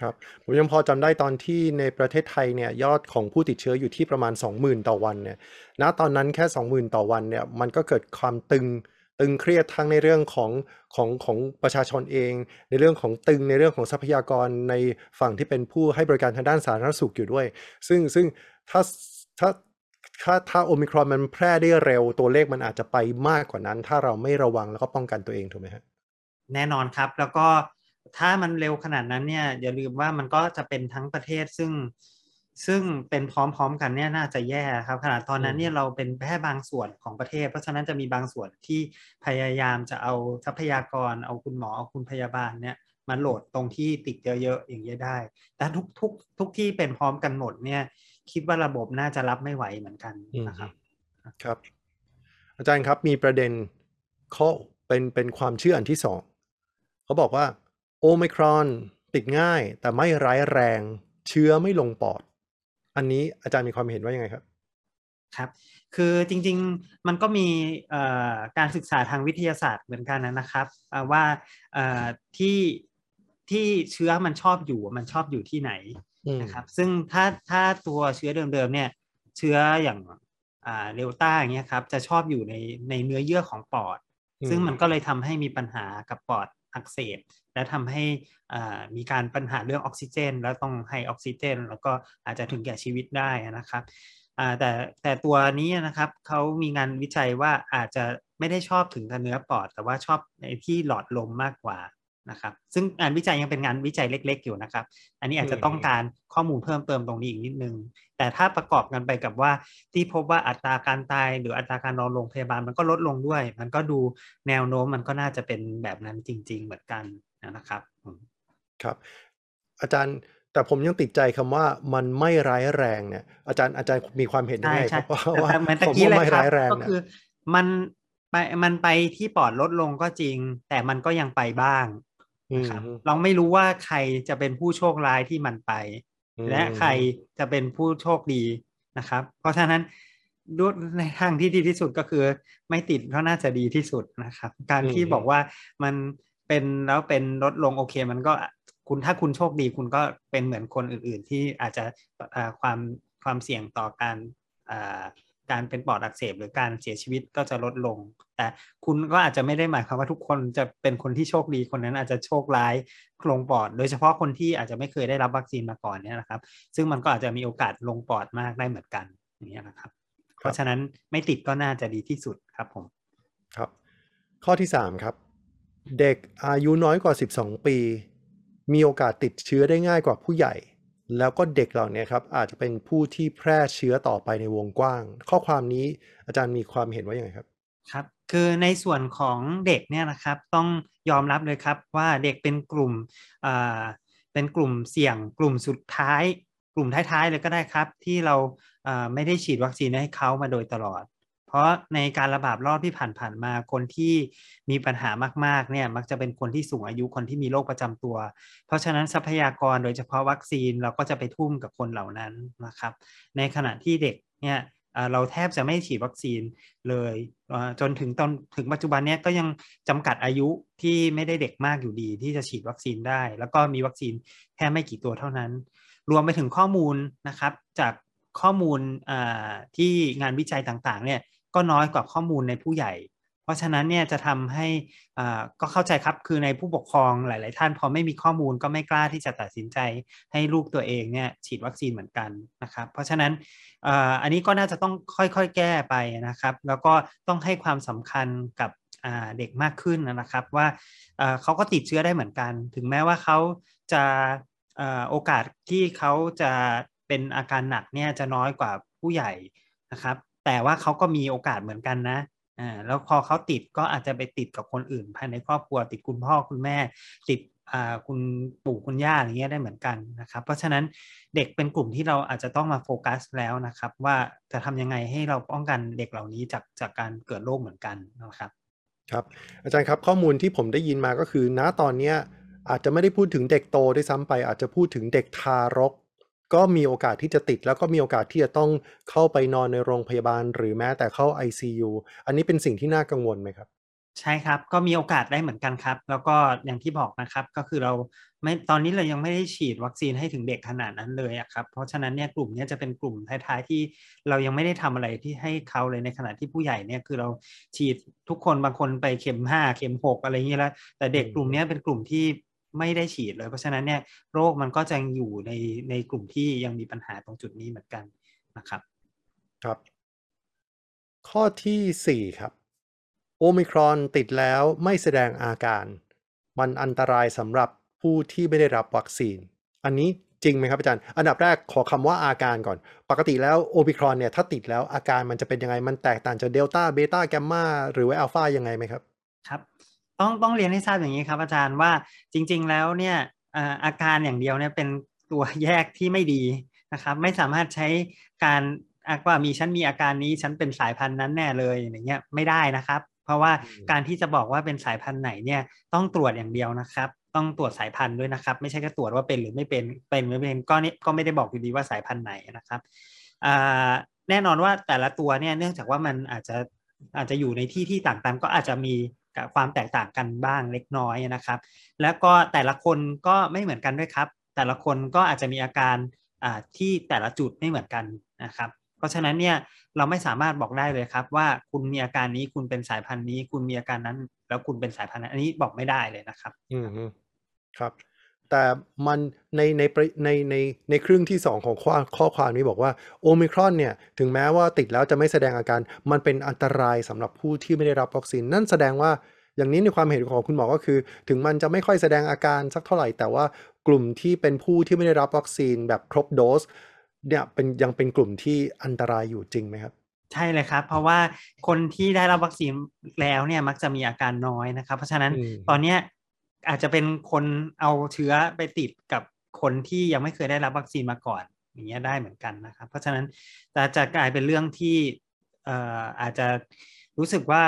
ครับ ผมยังพอจำได้ตอนที่ในประเทศไทยเนี่ยยอดของผู้ติดเชื้ออยู่ที่ประมาณ 20,000 ต่อวันเนี่ยณตอนนั้นแค่ 20,000 ต่อวันเนี่ยมันก็เกิดความตึงตึงเครียดทั้งในเรื่องของของของประชาชนเอง ในเรื่องของตึงในเรื่องของทรัพยากรในฝั่งที่เป็นผู้ให้บริการทางด้านสาธารณสุขอยู่ด้วย ซึ่งซึ่งถ้าถ้าถ้าถ้าโอมิครอนมันแพร่ได้เร็วตัวเลขมันอาจจะไปมากกว่านั้น ถ้าเราไม่ระวังแล้วก็ป้องกันตัวเองถูกไหมฮะ แน่นอนครับ แล้วก็ ถ้ามันเร็วขนาดนั้นเนี่ยอย่าลืมว่ามันก็จะเป็นทั้งประเทศซึ่งซึ่งเป็นพร้อมๆกันเนี่ยน่าจะแย่ครับขนาดตอนนั้นเนี่ยเราเป็นแค่บางส่วนของประเทศ เพราะฉะนั้นจะมีบางส่วนที่พยายามจะเอาทรัพยากร เอาคุณหมอเอาคุณพยาบาลเนี่ยมาโหลดตรงที่ติดเยอะๆอย่างเงี้ยได้ แต่ทุกทุกทุกที่เป็นพร้อมกันหมดเนี่ย คิดว่าระบบน่าจะรับไม่ไหวเหมือนกันนะครับ ครับ อาจารย์ครับมีประเด็นเขาเป็นเป็นความเชื่ออันที่สองเขาบอกว่าโอ ไมครอนติดง่ายแต่ไม่ร้ายแรง เชื้อไม่ลงปอด อันนี้อาจารย์มีความเห็นว่ายังไงครับ ครับ คือจริงๆมันก็มีการศึกษาทางวิทยาศาสตร์เหมือนกันนะครับว่าที่ที่เชื้อมันชอบอยู่มันชอบอยู่ที่ไหนนะครับ ซึ่งถ้าถ้าตัวเชื้อเดิมๆเนี่ยเชื้ออย่างอ่าเดลต้าอย่างเงี้ยครับจะชอบอยู่ในในเนื้อเยื่อของปอด ซึ่งมันก็เลยทำให้มีปัญหากับปอดอักเสบ และทำให้มีการปัญหาเรื่องออกซิเจน แล้วต้องให้ออกซิเจน แล้วก็อาจจะถึงแก่ชีวิตได้นะครับแต่แต่ตัวนี้นะครับเขามีงานวิจัยว่าอาจจะไม่ได้ชอบถึงกับเนื้อปอด แต่ว่าชอบในที่หลอดลมมากกว่านะครับ ซึ่งงานวิจัยยังเป็นงานวิจัยเล็ก ๆ อยู่นะครับ อันนี้อาจจะต้องการข้อมูลเพิ่มเติมตรงนี้อีกนิดนึง แต่ถ้าประกอบกันไปกับว่าที่พบว่าอัตราการตายหรืออัตราการนอนโรงพยาบาลมันก็ลดลงด้วย มันก็ดูแนวโน้มมันก็น่าจะเป็นแบบนั้นจริง ๆ เหมือนกันนะครับ ครับ อาจารย์แต่ผมยังติดใจคำว่ามันไม่ร้ายแรงเนี่ย อาจารย์อาจารย์มีความเห็นยังไงครับว่าผมว่าไม่ร้ายแรงก็คือ มันไปมันไปที่ปอดลดลงก็จริง แต่มันก็ยังไปบ้างนะครับเราไม่รู้ว่าใครจะเป็นผู้โชคร้ายที่มันไป และใครจะเป็นผู้โชคดีนะครับ เพราะฉะนั้นด้วยในทางที่ดีที่สุดก็คือ ไม่ติดก็น่าจะดีที่สุดนะครับ การที่บอกว่ามัน เป็นแล้วเป็นลดลงโอเค มันก็คุณถ้าคุณโชคดีคุณก็เป็นเหมือนคนอื่น ๆ ที่อาจจะความความเสี่ยงต่อการการเป็นปอดอักเสบหรือการเสียชีวิตก็จะลดลง แต่คุณก็อาจจะไม่ได้หมายความว่าทุกคนจะเป็นคนที่โชคดีคนนั้นอาจจะโชคร้ายโครงปอด โดยเฉพาะคนที่อาจจะไม่เคยได้รับวัคซีนมาก่อนเนี่ยนะครับ ซึ่งมันก็อาจจะมีโอกาสลงปอดมากได้เหมือนกันอย่างนี้นะครับ เพราะฉะนั้นไม่ติดก็น่าจะดีที่สุดครับผม ครับ ข้อที่3ครับ เด็กอายุน้อยกว่า 12 ปี มีโอกาสติดเชื้อได้ง่ายกว่าผู้ใหญ่ แล้วก็เด็กเหล่านี้ครับอาจจะเป็นผู้ที่แพร่เชื้อต่อไปในวงกว้าง ข้อความนี้อาจารย์มีความเห็นว่าอย่างไรครับครับ คือในส่วนของเด็กเนี่ยนะครับต้องยอมรับเลยครับว่าเด็กเป็นกลุ่มอ่าเป็นกลุ่มเสี่ยงกลุ่มสุดท้าย กลุ่มท้ายๆเลยก็ได้ครับ ที่เราไม่ได้ฉีดวัคซีนให้เขามาโดยตลอด เพราะในการระบาดรอบที่ผ่านๆมาคนที่มีปัญหามากๆเนี่ยมักจะเป็นคนที่สูงอายุคนที่มีโรคประจำตัว เพราะฉะนั้นทรัพยากรโดยเฉพาะวัคซีนเราก็จะไปทุ่มกับคนเหล่านั้นนะครับ ในขณะที่เด็กเนี่ยเราแทบจะไม่ฉีดวัคซีนเลยจนถึงตอนถึงปัจจุบันนี้ก็ยังจำกัดอายุที่ไม่ได้เด็กมากอยู่ดี ที่จะฉีดวัคซีนได้ แล้วก็มีวัคซีนแค่ไม่กี่ตัวเท่านั้น รวมไปถึงข้อมูลนะครับจากข้อมูลที่งานวิจัยต่างๆเนี่ย ก็น้อยกว่าข้อมูลในผู้ใหญ่ เพราะฉะนั้นเนี่ยจะทำให้ก็เข้าใจครับคือในผู้ปกครองหลาย ๆ ท่านพอไม่มีข้อมูลก็ไม่กล้าที่จะตัดสินใจให้ลูกตัวเองเนี่ยฉีดวัคซีนเหมือนกันนะครับเพราะฉะนั้นอ,อันนี้ก็น่าจะต้องค่อย ๆ แก้ไปนะครับ แล้วก็ต้องให้ความสำคัญกับเด็กมากขึ้นนะครับว่าเขาก็ติดเชื้อได้เหมือนกัน ถึงแม้ว่าเขาจะโอกาสที่เขาจะเป็นอาการหนักเนี่ยจะน้อยกว่าผู้ใหญ่นะครับ แต่ว่าเขาก็มีโอกาสเหมือนกันนะอ่าแล้วพอเขาติดก็อาจจะไปติดกับคนอื่น ภายในครอบครัวติดคุณพ่อคุณแม่ ติดอ่าคุณปู่คุณย่าอย่างเงี้ยได้เหมือนกันนะครับ เพราะฉะนั้นเด็กเป็นกลุ่มที่เราอาจจะต้องมาโฟกัสแล้วนะครับ ว่าจะทำยังไงให้เราป้องกันเด็กเหล่านี้จากจากการเกิดโรคเหมือนกันนะครับครับอาจารย์ครับข้อมูลที่ผมได้ยินมาก็คือณตอนเนี้ยอาจจะไม่ได้พูดถึงเด็กโตด้วยซ้ำไป อาจจะพูดถึงเด็กทารก ก็มีโอกาสที่จะติด แล้วก็มีโอกาสที่จะต้องเข้าไปนอนในโรงพยาบาล หรือแม้แต่เข้า ICU อันนี้เป็นสิ่งที่น่ากังวลไหมครับ ใช่ครับ ก็มีโอกาสได้เหมือนกันครับ แล้วก็อย่างที่บอกนะครับ ก็คือเราไม่ตอนนี้เรายังไม่ได้ฉีดวัคซีนให้ถึงเด็กขนาดนั้นเลยครับ เพราะฉะนั้นเนี่ยกลุ่มเนี้ยจะเป็นกลุ่มท้ายๆที่เรายังไม่ได้ทำอะไรที่ให้เขาเลยในขณะที่ผู้ใหญ่เนี่ยคือเราฉีดทุกคนบางคนไปเข็มห้าเข็มหกอะไรอย่างเงี้ยแล้วแต่เด็กกลุ่มเนี้ยเป็นกลุ่มที่ ไม่ได้ฉีดเลย เพราะฉะนั้นเนี่ยโรคมันก็จะยังอยู่ในในกลุ่มที่ยังมีปัญหาตรงจุดนี้เหมือนกันนะครับ ครับ ข้อทีสี่ 4 ครับ โอมิครอนติดแล้วไม่แสดงอาการ มันอันตรายสำหรับผู้ที่ไม่ได้รับวัคซีน อันนี้จริงไหมครับอาจารย์ อันดับแรกขอคำว่าอาการก่อน ปกติแล้วโอมิครอนเนี่ยถ้าติดแล้วอาการมันจะเป็นยังไง มันแตกต่างจากเดลต้าเบต้าแกมมาหรือว่าอัลฟายังไงไหมครับ ครับ ต้องต้องเรียนให้ทราบอย่างนี้ครับ อาจารย์ว่าจริง ๆ แล้วเนี่ยอ่าอาการอย่างเดียวเนี่ยเป็นตัวแยกที่ไม่ดีนะครับ ไม่สามารถใช้การอะว่ามีฉันมีอาการนี้ฉันเป็นสายพันธุ์นั้นแน่เลยอย่างเงี้ยไม่ได้นะครับ เพราะว่าอืมการที่จะบอกว่าเป็นสายพันธุ์ไหนเนี่ยต้องตรวจอย่างเดียวนะครับ ต้องตรวจสายพันธุ์ด้วยนะครับ ไม่ใช่แค่ตรวจว่าเป็นหรือไม่เป็นเป็นหรือไม่เป็นก็นี่ก็ไม่ได้บอกอยู่ดีว่าสายพันธุ์ไหนนะครับอ่าแน่นอนว่าแต่ละตัวเนี่ยเนื่องจากว่ามันอาจจะอาจจะอยู่ในที่ที่ต่างๆก็อาจจะมี ความแตกต่างกันบ้างเล็กน้อยนะครับ แล้วก็แต่ละคนก็ไม่เหมือนกันด้วยครับ แต่ละคนก็อาจจะมีอาการที่แต่ละจุดไม่เหมือนกันนะครับ เพราะฉะนั้นเนี่ยเราไม่สามารถบอกได้เลยครับ ว่าคุณมีอาการนี้คุณเป็นสายพันธุ์นี้ คุณมีอาการนั้น แล้วคุณเป็นสายพันธุ์นั้นอันนี้บอกไม่ได้เลยนะครับ อืมครับ แต่มันในในประในในในครึ่งที่ 2 ของข้อข้อความนี้บอกว่าโอมิครอนเนี่ย ถึงแม้ว่าติดแล้วจะไม่แสดงอาการ มันเป็นอันตรายสำหรับผู้ที่ไม่ได้รับวัคซีน นั่นแสดงว่าอย่างนี้ในความเห็นของคุณหมอก็คือ ถึงมันจะไม่ค่อยแสดงอาการสักเท่าไหร่ แต่ว่ากลุ่มที่เป็นผู้ที่ไม่ได้รับวัคซีนแบบครบโดสเนี่ยเป็นยังเป็นกลุ่มที่อันตรายอยู่จริงไหมครับใช่เลยครับ เพราะว่าคนที่ได้รับวัคซีนแล้วเนี่ยมักจะมีอาการน้อยนะครับ เพราะฉะนั้นอืมตอนเนี้ย อาจจะเป็นคนเอาเชื้อไปติดกับคนที่ยังไม่เคยได้รับวัคซีนมาก่อนอย่างเงี้ยได้เหมือนกันนะครับ เพราะฉะนั้นจะจะกลายเป็นเรื่องที่เอ่ออาจจะรู้สึกว่า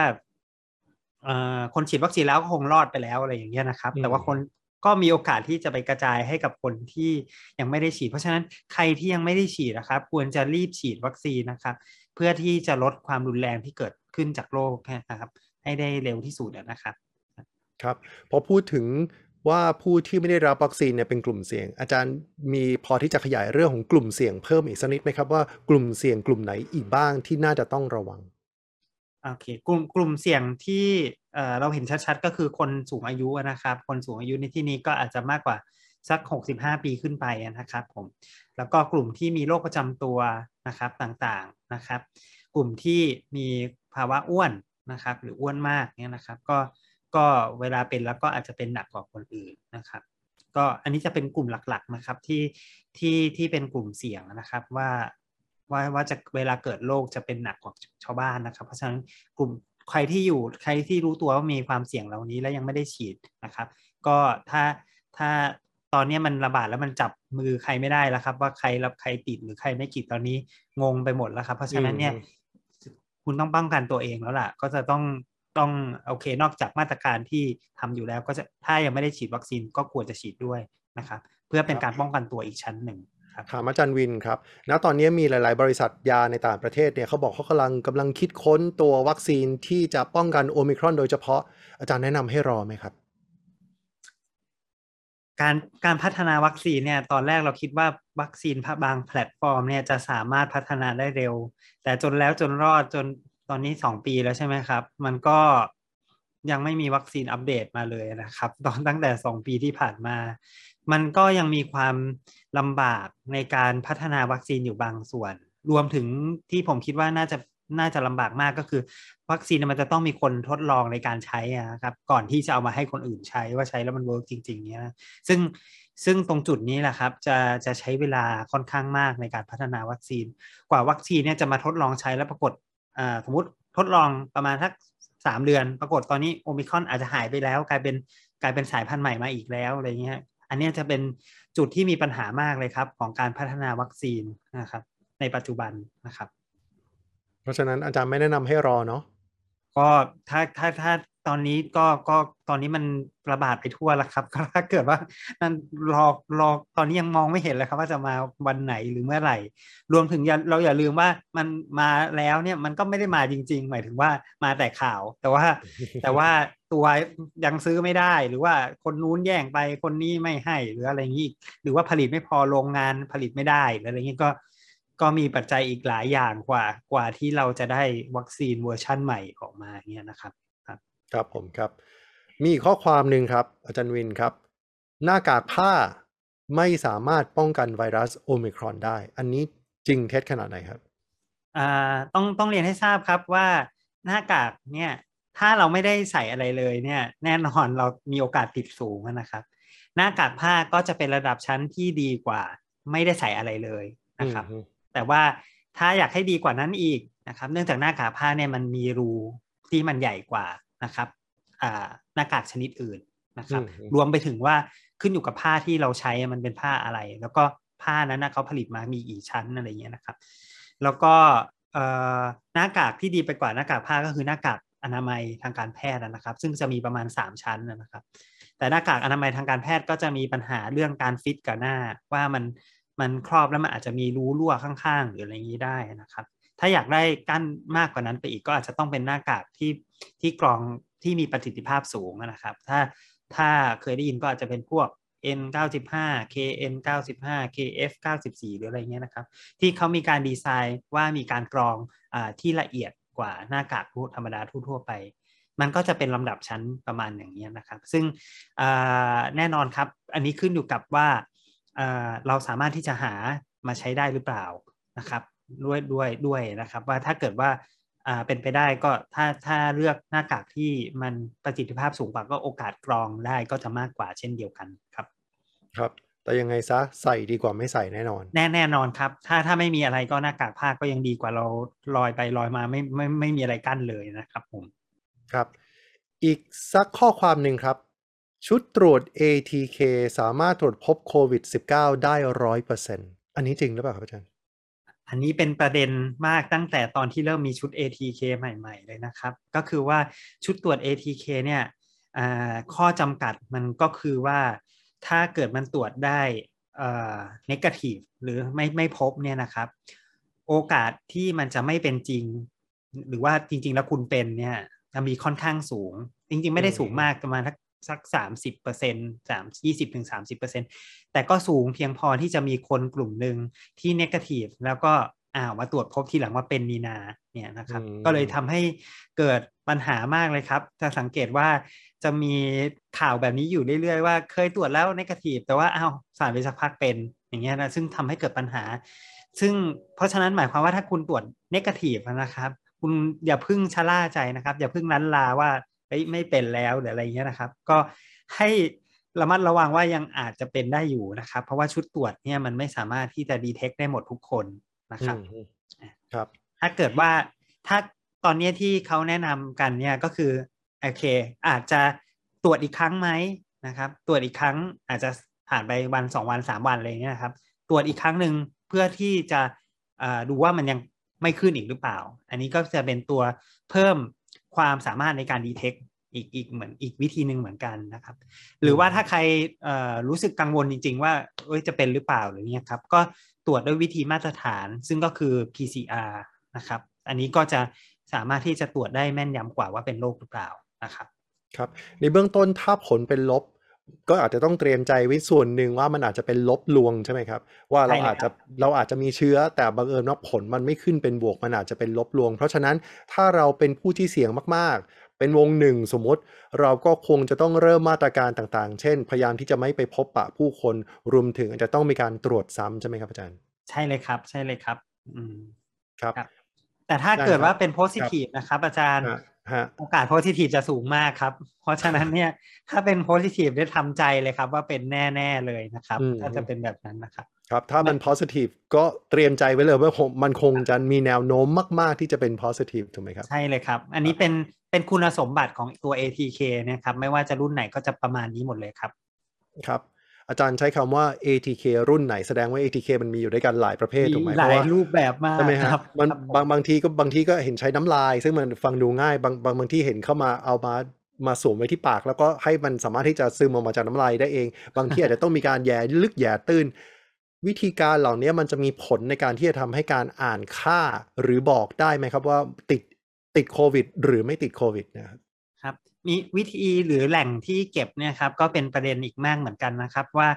เอ่อคนฉีดวัคซีนแล้วก็คงรอดไปแล้วอะไรอย่างเงี้ยนะครับอืมแต่ว่าคนก็มีโอกาสที่จะไปกระจายให้กับคนที่ยังไม่ได้ฉีด เพราะฉะนั้นใครที่ยังไม่ได้ฉีดนะครับ ควรจะรีบฉีดวัคซีนนะครับ เพื่อที่จะลดความรุนแรงที่เกิดขึ้นจากโรคนะครับ ให้ได้เร็วที่สุดนะครับ ครับพอพูดถึงว่าผู้ที่ไม่ได้รับวัคซีนเนี่ยเป็นกลุ่มเสี่ยง อาจารย์มีพอที่จะขยายเรื่องของกลุ่มเสี่ยงเพิ่มอีกสักนิดไหมครับว่ากลุ่มเสี่ยงกลุ่มไหนอีกบ้างที่น่าจะต้องระวังโอเคกลุ่มกลุ่มเสี่ยงที่เเราเห็นชัดๆ ก็คือคนสูงอายุนะครับ คนสูงอายุในที่นี้ก็อาจจะมากกว่าสัก 65 ปีขึ้นไปนะครับผมแล้วก็กลุ่มที่มีโรคประจำตัวนะครับต่างๆนะครับ กลุ่มที่มีภาวะอ้วนนะครับ หรืออ้วนมากเนี่ยนะครับ ก็ ก็เวลาเป็นแล้วก็อาจจะเป็นหนักกว่าคนอื่นนะครับ ก็อันนี้จะเป็นกลุ่มหลักๆนะครับที่ที่ที่เป็นกลุ่มเสี่ยงนะครับว่าว่าว่าจะเวลาเกิดโรคจะเป็นหนักกว่าชาวบ้านนะครับ เพราะฉะนั้นกลุ่มใครที่อยู่ใครที่รู้ตัวว่ามีความเสี่ยงเหล่านี้แล้วยังไม่ได้ฉีดนะครับ ก็ถ้าถ้าตอนนี้มันระบาดแล้วมันจับมือใครไม่ได้แล้วครับ ว่าใครรับใครติดหรือใครไม่ติดตอนนี้งงไปหมดแล้วครับ เพราะฉะนั้นเนี่ยอืมคุณต้องป้องกันตัวเองแล้วล่ะ ก็จะต้อง ต้องโอเค นอกจากมาตรการที่ทำอยู่แล้วก็จะถ้ายังไม่ได้ฉีดวัคซีนก็ควรจะฉีดด้วยนะครับเพื่อเป็นการป้องกันตัวอีกชั้นหนึ่งครับถามอาจารย์วินครับณตอนนี้มีหลาย ๆ บริษัทยาในต่างประเทศเนี่ยเขาบอกเขากำลังกำลังคิดค้นตัววัคซีนที่จะป้องกันโอมิครอนโดยเฉพาะอาจารย์แนะนำให้รอไหมครับ การการพัฒนาวัคซีนเนี่ยตอนแรกเราคิดว่าวัคซีนบางแพลตฟอร์มเนี่ยจะสามารถพัฒนาได้เร็ว แต่จนแล้วจนรอดจน ตอนนี้สองปีแล้วใช่ไหมครับ มันก็ยังไม่มีวัคซีนอัปเดตมาเลยนะครับ ตอนตั้งแต่สองปีที่ผ่านมา มันก็ยังมีความลำบากในการพัฒนาวัคซีนอยู่บางส่วน รวมถึงที่ผมคิดว่าน่าจะน่าจะลำบากมากก็คือ วัคซีนมันจะต้องมีคนทดลองในการใช้นะครับ ก่อนที่จะเอามาให้คนอื่นใช้ว่าใช้แล้วมัน work จริง ๆ เนี้ยนะซึ่งซึ่งตรงจุดนี้แหละครับ จะจะใช้เวลาค่อนข้างมากในการพัฒนาวัคซีน กว่าวัคซีนเนี่ยจะมาทดลองใช้แล้วปรากฏ สมมติทดลองประมาณสักสามเดือน ปรากฏตอนนี้โอมิครอนอาจจะหายไปแล้ว กลายเป็นกลายเป็นสายพันธุ์ใหม่มาอีกแล้วอะไรเงี้ย อันเนี้ยจะเป็นจุดที่มีปัญหามากเลยครับของการพัฒนาวัคซีนนะครับ ในปัจจุบันนะครับ เพราะฉะนั้นอาจารย์ไม่แนะนำให้รอเนาะก็ถ้าถ้าถ้า ตอนนี้ก็ก็ตอนนี้มันระบาดไปทั่วแล้วครับก็ถ้าเกิดว่านั่นรอรอตอนนี้ยังมองไม่เห็นเลยครับ ว่าจะมาวันไหนหรือเมื่อไหร่ รวมถึงอย่าเราอย่าลืมว่ามันมาแล้วเนี่ยมันก็ไม่ได้มาจริง ๆ หมายถึงว่ามาแต่ข่าว แต่ว่าแต่ว่าตัวยังซื้อไม่ได้ หรือว่าคนนู้นแย่งไปคนนี้ไม่ให้หรืออะไรอย่างนี้อีกหรือว่าผลิตไม่พอโรงงานผลิตไม่ได้หรืออะไรอย่างนี้ก็ก็มีปัจจัยอีกหลายอย่างกว่ากว่าที่เราจะได้วัคซีนเวอร์ชั่นใหม่ออกมาเนี่ยนะครับ ครับผมครับ มีอีกข้อความหนึ่งครับ อาจารย์วินครับ หน้ากากผ้าไม่สามารถป้องกันไวรัสโอมิครอนได้ อันนี้จริงเท็จขนาดไหนครับอ่าต้องต้องเรียนให้ทราบครับว่าหน้ากากเนี่ยถ้าเราไม่ได้ใส่อะไรเลยเนี่ยแน่นอนเรามีโอกาสติดสูงนะครับ หน้ากากผ้าก็จะเป็นระดับชั้นที่ดีกว่า ไม่ได้ใส่อะไรเลยนะครับอืมแต่ว่าถ้าอยากให้ดีกว่านั้นอีกนะครับ เนื่องจากหน้ากากผ้าเนี่ยมันมีรูที่มันใหญ่กว่า นะครับอ่าหน้ากากชนิดอื่นนะครับอืมรวมไปถึงว่าขึ้นอยู่กับผ้าที่เราใช้มันเป็นผ้าอะไร แล้วก็ผ้านั้นนะเขาผลิตมามีกี่ชั้นอะไรเงี้ยนะครับ แล้วก็เอ่อหน้ากากที่ดีไปกว่าหน้ากากผ้าก็คือหน้ากากอนามัยทางการแพทย์นะครับ ซึ่งจะมีประมาณ 3 ชั้นนะครับ แต่หน้ากากอนามัยทางการแพทย์ก็จะมีปัญหาเรื่องการฟิตกับหน้าว่ามันมันครอบแล้วมันอาจจะมีรูรั่วข้างๆ หรืออะไรอย่างนี้ได้นะครับ ถ้าอยากได้กั้นมากกว่านั้นไปอีกก็อาจจะต้องเป็นหน้ากากที่ที่กรองที่มีประสิทธิภาพสูงนะครับ ถ้าถ้าเคยได้ยินก็อาจจะเป็นพวก N95 KN 95 KF 94 หรืออะไรเงี้ยนะครับ ที่เขามีการดีไซน์ว่ามีการกรองอาที่ละเอียดกว่าหน้ากากธรรมดาทั่วไป มันก็จะเป็นลำดับชั้นประมาณอย่างนี้ยนะครับ ซึ่งอ่าแน่นอนครับ อันนี้ขึ้นอยู่กับว่าอ่าเราสามารถที่จะหามาใช้ได้หรือเปล่านะครับ ด้วยด้วยด้วยนะครับ ว่าถ้าเกิดว่าอ่าเป็นไปได้ก็ถ้าถ้าเลือกหน้ากากที่มันประสิทธิภาพสูงกว่าก็โอกาสกรองได้ก็จะมากกว่าเช่นเดียวกันครับ ครับแต่ยังไงซะใส่ดีกว่าไม่ใส่แน่นอน แน่แน่นอนครับ ถ้าถ้าไม่มีอะไรก็หน้ากากผ้าก็ยังดีกว่าเราลอยไปลอยมาไม่ไม่ไม่มีอะไรกั้นเลยนะครับผมครับ อีกสักข้อความหนึ่งครับ ชุดตรวจ ATK สามารถตรวจพบโควิด -19 ได้ร้อยเปอร์เซ็นต์อันนี้จริงหรือเปล่าครับอาจารย์ อันนี้เป็นประเด็นมากตั้งแต่ตอนที่เริ่มมีชุด ATK ใหม่ ๆ เลยนะครับ ก็คือว่าชุดตรวจ ATK เนี่ยข้อจำกัดมันก็คือว่าถ้าเกิดมันตรวจได้เอ่อ negative หรือไม่ไม่พบเนี่ยนะครับ โอกาสที่มันจะไม่เป็นจริง หรือว่าจริง ๆ แล้วคุณเป็นเนี่ยจะมีค่อนข้างสูง จริง ๆ ไม่ได้สูงมากประมาณ สักสักสามสิบเปอร์เซ็นต์สามยี่สิบถึงสามสิบเปอร์เซ็นต์แต่ก็สูงเพียงพอที่จะมีคนกลุ่มหนึ่งที่ negative แล้วก็อ้าวมาตรวจพบทีหลังว่าเป็นมีนาเนี่ยนะครับอืมก็เลยทำให้เกิดปัญหามากเลยครับจะสังเกตว่าจะมีข่าวแบบนี้อยู่เรื่อยๆว่าเคยตรวจแล้ว negative แต่ว่าอ้าวสารไปสักพักเป็นอย่างเงี้ยนะซึ่งทำให้เกิดปัญหา ซึ่งเพราะฉะนั้นหมายความว่าถ้าคุณตรวจ negative นะครับ คุณอย่าพึ่งชะล่าใจนะครับ อย่าพึ่งนั้นลาว่า เฮ้ยไม่เป็นแล้วหรืออะไรเงี้ยนะครับ ก็ให้ระมัดระวังว่ายังอาจจะเป็นได้อยู่นะครับ เพราะว่าชุดตรวจเนี่ยมันไม่สามารถที่จะดีเทคได้หมดทุกคนนะครับอืมครับ ถ้าเกิดว่าถ้าตอนเนี้ยที่เขาแนะนำกันเนี่ยก็คือโอเค อาจจะตรวจอีกครั้งไหมนะครับ ตรวจอีกครั้งอาจจะผ่านไปวันสองวันสามวันอะไรเงี้ยนะครับ ตรวจอีกครั้งหนึ่งเพื่อที่จะอ่าดูว่ามันยังไม่ขึ้นอีกหรือเปล่า อันนี้ก็จะเป็นตัวเพิ่ม ความสามารถในการดีเทคอีกอีกเหมือนอีกวิธีหนึ่งเหมือนกันนะครับ หรือว่าถ้าใครเอ่อรู้สึกกังวลจริง ๆ ว่าเอ้ยจะเป็นหรือเปล่าหรือเนี้ยครับ ก็ตรวจด้วยวิธีมาตรฐาน ซึ่งก็คือ PCR นะครับ อันนี้ก็จะสามารถที่จะตรวจได้แม่นยำกว่าว่าเป็นโรคหรือเปล่านะครับ ครับ ในเบื้องต้นถ้าผลเป็นลบ ก็อาจจะต้องเตรียมใจไว้ส่วนหนึ่งว่ามันอาจจะเป็นลบลวงใช่ไหมครับ ว่าเราใช่เลยอาจคจะรับเราอาจจะมีเชื้อแต่บังเอิญว่าผลมันไม่ขึ้นเป็นบวกมันอาจจะเป็นลบลวง เพราะฉะนั้นถ้าเราเป็นผู้ที่เสี่ยงมากๆ เป็นวงหนึ่งสมมติ เราก็คงจะต้องเริ่มมาตรการต่างๆ เช่น พยายามที่จะไม่ไปพบปะผู้คนรวมถึงอาจจะต้องมีการตรวจซ้ำใช่ไหมครับอาจารย์ ใช่เลยครับใช่เลยครับ อืมครับครับแต่ถ้าได้เกิดครับว่าเป็น positive นะครับ อาจารย์ฮะฮะ โอกาส positive จะสูงมากครับ เพราะฉะนั้นเนี่ยถ้าเป็น positive ได้ทำใจเลยครับ ว่าเป็นแน่ๆเลยนะครับอืมถ้าจะเป็นแบบนั้นนะครับ ครับ ถ้ามัน positive ก็เตรียมใจไว้เลยว่าคงมันคงจะมีแนวโน้มมาก ๆ ที่จะเป็น positive ถูกไหมครับ ใช่เลยครับ อันนี้เป็นเป็นคุณสมบัติของตัว ATK นะครับ ไม่ว่าจะรุ่นไหนก็จะประมาณนี้หมดเลยครับ ครับ อาจารย์ใช้คำว่า ATK รุ่นไหนแสดงว่า ATK มันมีอยู่ด้วยกันหลายประเภทถูกไหมมีหเพลาราะยว่ารูปแบบมากใช่ไหมคฮะรับมันครับผมบางบางทีก็บางทีก็เห็นใช้น้ำลาย ซึ่งมันฟังดูง่ายบางบางบางที่เห็นเข้ามาเอามามาสวมไว้ที่ปาก แล้วก็ให้มันสามารถที่จะซึมออกมาจากน้ำลายได้เอง บางที่อาจจะต้องมีการแย่ลึกแย่ตื้น วิธีการเหล่านี้มันจะมีผลในการที่จะทำให้การอ่านค่าหรือบอกได้ไหมครับว่าติดติดโควิด หรือไม่ติดโควิดนะครับครับ มีวิธีหรือแหล่งที่เก็บเนี่ยครับก็เป็นประเด็นอีกมากเหมือนกันนะครับ ว่า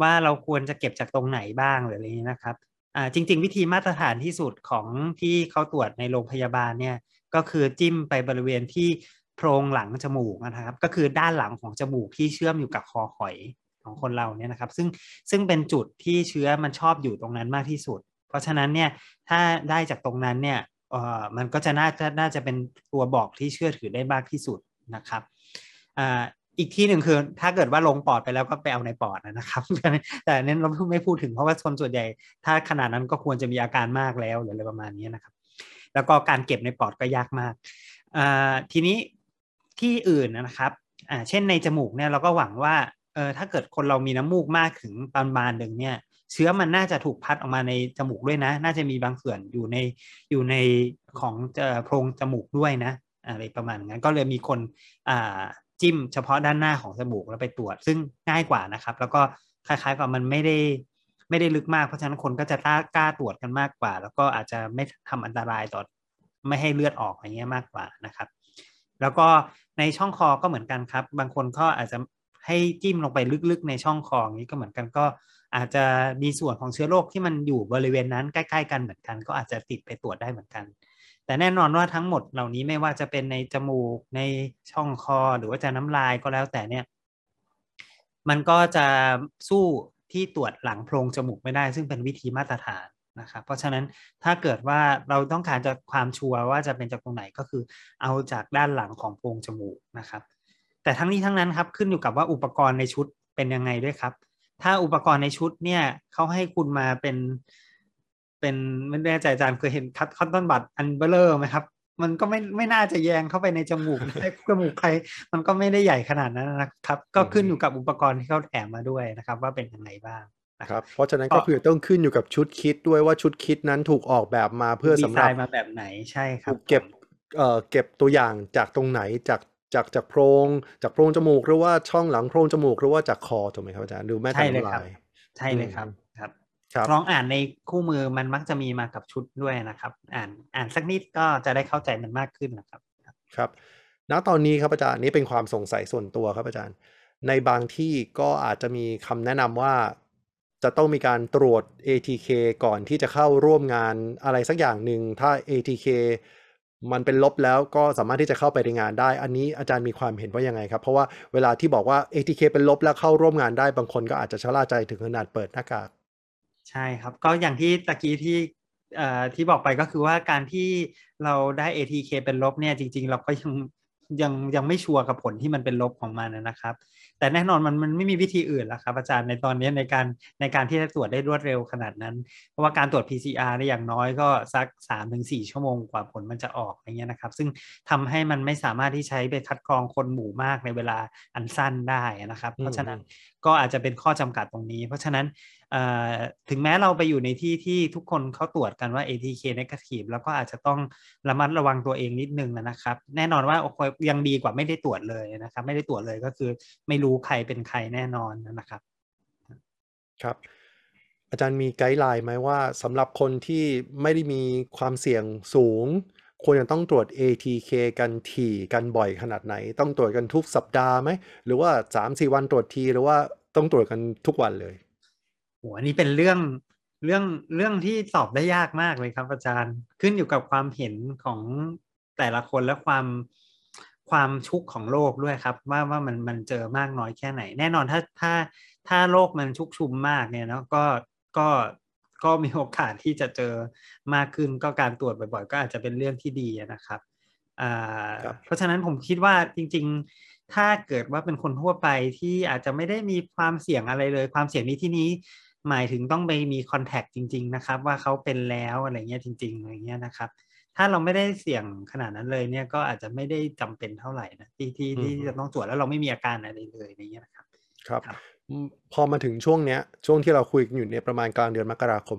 ว่าเราควรจะเก็บจากตรงไหนบ้างหรืออะไรนี้นะครับอ่าจริง ๆ วิธีมาตรฐานที่สุดของที่เขาตรวจในโรงพยาบาลเนี่ยก็คือจิ้มไปบริเวณที่โพรงหลังจมูกนะครับ ก็คือด้านหลังของจมูกที่เชื่อมอยู่กับคอหอยของคนเราเนี่ยนะครับ ซึ่งซึ่งเป็นจุดที่เชื้อมันชอบอยู่ตรงนั้นมากที่สุด เพราะฉะนั้นเนี่ยถ้าได้จากตรงนั้นเนี่ยเอ่อมันก็จะน่าจะน่าจะเป็นตัวบอกที่เชื่อถือได้มากที่สุด นะครับอ่าอีกที่หนึ่งคือถ้าเกิดว่าลงปอดไปแล้วก็ไปเอาในปอดนะครับ แต่อันนั้นเราไม่พูดถึงเพราะว่าคนส่วนใหญ่ ถ้าขนาดนั้นก็ควรจะมีอาการมากแล้วหรืออะไรประมาณนี้นะครับ แล้วก็การเก็บในปอดก็ยากมากอ่าทีนี้ที่อื่นนะครับอ่าเช่นในจมูกเนี่ยเราก็หวังว่าเออถ้าเกิดคนเรามีน้ำมูกมากถึงประมาณหนึ่งเนี่ยเชื้อมันน่าจะถูกพัดออกมาในจมูกด้วยนะ น่าจะมีบางส่วนอยู่ในอยู่ในของเอ่อโพรงจมูกด้วยนะ อะไรประมาณนั้นก็เลยมีคนจิ้มเฉพาะด้านหน้าของจมูกแล้วไปตรวจ ซึ่งง่ายกว่านะครับ แล้วก็คล้ายๆกับมันไม่ได้ไม่ได้ลึกมากเพราะฉะนั้นคนก็จะกล้ากล้าตรวจกันมากกว่า แล้วก็อาจจะไม่ทำอันตรายต่อไม่ให้เลือดออกอะไรเงี้ยมากกว่านะครับ แล้วก็ในช่องคอก็เหมือนกันครับ บางคนก็อาจจะให้จิ้มลงไปลึกๆในช่องคออย่างนี้ก็เหมือนกันก็อาจจะมีส่วนของเชื้อโรคที่มันอยู่บริเวณนั้นใกล้ ๆ กันเหมือนกัน ก็อาจจะติดไปตรวจได้เหมือนกัน แต่แน่นอนว่าทั้งหมดเหล่านี้ไม่ว่าจะเป็นในจมูกในช่องคอหรือว่าจะน้ำลายก็แล้วแต่เนี่ย มันก็จะสู้ที่ตรวจหลังโพรงจมูกไม่ได้ ซึ่งเป็นวิธีมาตรฐานนะครับเพราะฉะนั้นถ้าเกิดว่าเราต้องการจะความ sure ว่าจะเป็นจากตรงไหนก็คือ เอาจากด้านหลังของโพรงจมูกนะครับ แต่ทั้งนี้ทั้งนั้นครับขึ้นอยู่กับว่าอุปกรณ์ในชุดเป็นยังไงด้วยครับ ถ้าอุปกรณ์ในชุดเนี่ยเขาให้คุณมาเป็น เป็นไม่แน่ใจอาจารย์เคยเห็นคัต cotton bud อันเบ้อเร่อไหมครับ มันก็ไม่ไม่น่าจะแยงเข้าไปในจมูกในจมูกใคร มันก็ไม่ได้ใหญ่ขนาดนั้นนะครับ ก็ขึ้นอยู่กับอุปกรณ์ที่เขาแถมมาด้วยนะครับ ว่าเป็นยังไงบ้างนะคครัรับบเพราะฉะนั้นก็คือต้องขึ้นอยู่กับชุดคิดด้วยว่าชุดคิดนั้นถูกออกแบบมาเพื่อดีสำไซหรับน์มาแบบไหนใช่ครัถูบกเก็บผมเอ่อเก็บตัวอย่างจากตรงไหนจากจากจากโพรงจากโพรงจมูกหรือว่าช่องหลังโพรงจมูกหรือว่าจากคอถูกไหมครับอาจารย์หรือแม้แต่ใช่เลยน้ำครัลาบยใช่เลยครับครับครับ ลองอ่านในคู่มือมันมักจะมีมากับชุดด้วยนะครับ อ่านอ่านสักนิดก็จะได้เข้าใจมันมากขึ้นนะครับ ครับ ณตอนนี้ครับอาจารย์นี่เป็นความสงสัยส่วนตัวครับอาจารย์ ในบางที่ก็อาจจะมีคำแนะนำว่าจะต้องมีการตรวจ ATK ก่อนที่จะเข้าร่วมงานอะไรสักอย่างหนึ่งถ้า ATK มันเป็นลบแล้วก็สามารถที่จะเข้าไปในงานได้ อันนี้อาจารย์มีความเห็นว่ายังไงครับ เพราะว่าเวลาที่บอกว่า ATK เป็นลบแล้วเข้าร่วมงานได้บางคนก็อาจจะชะล่าใจถึงขนาดเปิดหน้ากาก ใช่ครับ ก็อย่างที่ตะกี้ที่ที่บอกไปก็คือว่าการที่เราได้ ATK เป็นลบเนี่ยจริง ๆ เราก็ยังยังยังไม่ชัวร์กับผลที่มันเป็นลบของมันนะครับ แต่แน่นอนมันมันไม่มีวิธีอื่นแล้วครับอาจารย์ในตอนนี้ในการในการที่จะตรวจได้รวดเร็วขนาดนั้น เพราะว่าการตรวจ PCR เนี่ยอย่างน้อยก็สัก 3-4 ชั่วโมงกว่าผลมันจะออกอย่างเงี้ยนะครับ ซึ่งทำให้มันไม่สามารถที่ใช้ไปคัดกรองคนหมู่มากในเวลาอันสั้นได้นะครับ เพราะฉะนั้นก็อาจจะเป็นข้อจำกัดตรงนี้ เพราะฉะนั้น ถึงแม้เราไปอยู่ในที่ที่ทุกคนเขาตรวจกันว่า ATK negative แล้วก็อาจจะต้องระมัดระวังตัวเองนิดนึงนะครับ แน่นอนว่าโอเคยังดีกว่าไม่ได้ตรวจเลยนะครับ ไม่ได้ตรวจเลยก็คือไม่รู้ใครเป็นใครแน่นอนนะครับ ครับ อาจารย์มีไกด์ไลน์ไหมว่าสำหรับคนที่ไม่ได้มีความเสี่ยงสูง ควรจะต้องตรวจ ATK กันถี่กันบ่อยขนาดไหน ต้องตรวจกันทุกสัปดาห์ไหมหรือว่า 3-4 วันตรวจทีหรือว่าต้องตรวจกันทุกวันเลย โหอันนี้เป็นเรื่องเรื่องเรื่องที่ตอบได้ยากมากเลยครับอาจารย์ ขึ้นอยู่กับความเห็นของแต่ละคนและความความชุกของโลกด้วยครับ ว่าว่ามันมันเจอมากน้อยแค่ไหน แน่นอนถ้าถ้าถ้าโลกมันชุกชุมมากเนี่ยเนาะก็ก็ก็มีโอกาสที่จะเจอมากขึ้นก็การตรวจบ่อย ๆ ก็อาจจะเป็นเรื่องที่ดีนะครับอ่าครับเพราะฉะนั้นผมคิดว่าจริง ๆ ถ้าเกิดว่าเป็นคนทั่วไปที่อาจจะไม่ได้มีความเสี่ยงอะไรเลย ความเสี่ยงนี้ที่นี้ หมายถึงต้องไปมีคอนแทคจริง ๆ นะครับ ว่าเขาเป็นแล้วอะไรเงี้ยจริงๆอะไรเงี้ยนะครับ ถ้าเราไม่ได้เสี่ยงขนาดนั้นเลยเนี่ยก็อาจจะไม่ได้จำเป็นเท่าไหร่นะที่ที่ที่อืมจะต้องตรวจแล้วเราไม่มีอาการอะไรเลยอะไรเงี้ยนะครับ ครับครับอืมพอมาถึงช่วงเนี้ยช่วงที่เราคุยกันอยู่เนี่ยประมาณกลางเดือนมกราคม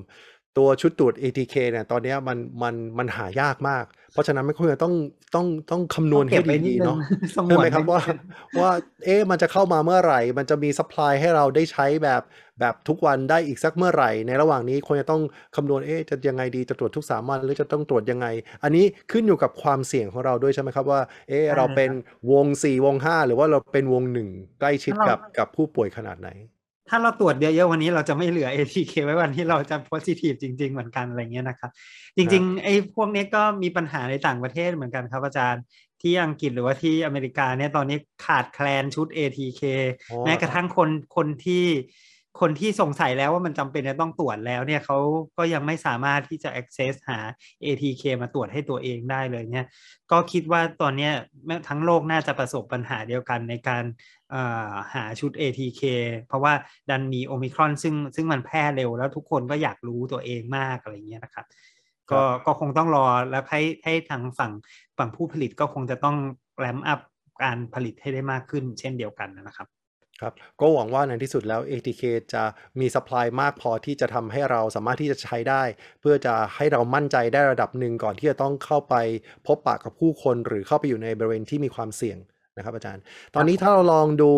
ตัวชุดตรวจ ATK เนี่ยตอนเนี้ยมันมันมันหายากมาก เพราะฉะนั้นไม่ควรจะต้องต้องต้องคำนวณต้องให้เก็บไว้นิดีดๆนึงเนาะสงใช่วไหมนครับไว้ว่านิดนึงว่าเอ๊ะมันจะเข้ามาเมื่อไหร่ มันจะมีสป라이ให้เราได้ใช้แบบแบบทุกวันได้อีกสักเมื่อไหร่ ในระหว่างนี้ควรจะต้องคำนวณเอ๊ะจะยังไงดีจะตรวจทุกสามวันหรือจะต้องตรวจยังไง อันนี้ขึ้นอยู่กับความเสี่ยงของเราด้วยใช่ไหมครับว่าเอ๊ะใช่เราเป็นครับวงสี่วงห้าหรือว่าเราเป็นวงหนึ่งใกล้ชิดถ้าเรากับกับผู้ป่วยขนาดไหน ถ้าเราตรวจเยอะๆวันนี้เราจะไม่เหลือ ATK ไว้วันที่เราจะ positive จริง ๆ เหมือนกันอะไรเงี้ยนะครับ จริงๆไอ้พวกนี้ก็มีปัญหาในต่างประเทศเหมือนกันครับอาจารย์ที่อังกฤษหรือว่าที่อเมริกาเนี่ยตอนนี้ขาดแคลนชุด ATK อ๋อแม้กระทั่งคนคนที่คนที่สงสัยแล้วว่ามันจำเป็นจะต้องตรวจแล้วเนี่ยเขาก็ยังไม่สามารถที่จะ access หา ATK มาตรวจให้ตัวเองได้เลยเนี่ย ก็คิดว่าตอนเนี้ยแม้ทั้งโลกน่าจะประสบปัญหาเดียวกันในการเอ่อ หาชุด ATK เพราะว่าดันมีโอมิครอนซึ่งซึ่งมันแพร่เร็วแล้วทุกคนก็อยากรู้ตัวเองมากอะไรเงี้ยนะครับ ก็ก็คงต้องรอแล้วให้ให้ทางฝั่งฝั่งผู้ผลิตก็คงจะต้องแรมอัพการผลิตให้ได้มากขึ้น เช่นเดียวกันนะครับครับก็หวังว่าในที่สุดแล้ว ATK จะมีสป라이มากพอที่จะทำให้เราสามารถที่จะใช้ได้ เพื่อจะให้เรามั่นใจได้ระดับหนึ่งก่อนที่จะต้องเข้าไปพบปะกับผู้คน หรือเข้าไปอยู่ในบริเวณที่มีความเสี่ยง นะครับอาจารย์ ตอนนี้ถ้าเราลองดู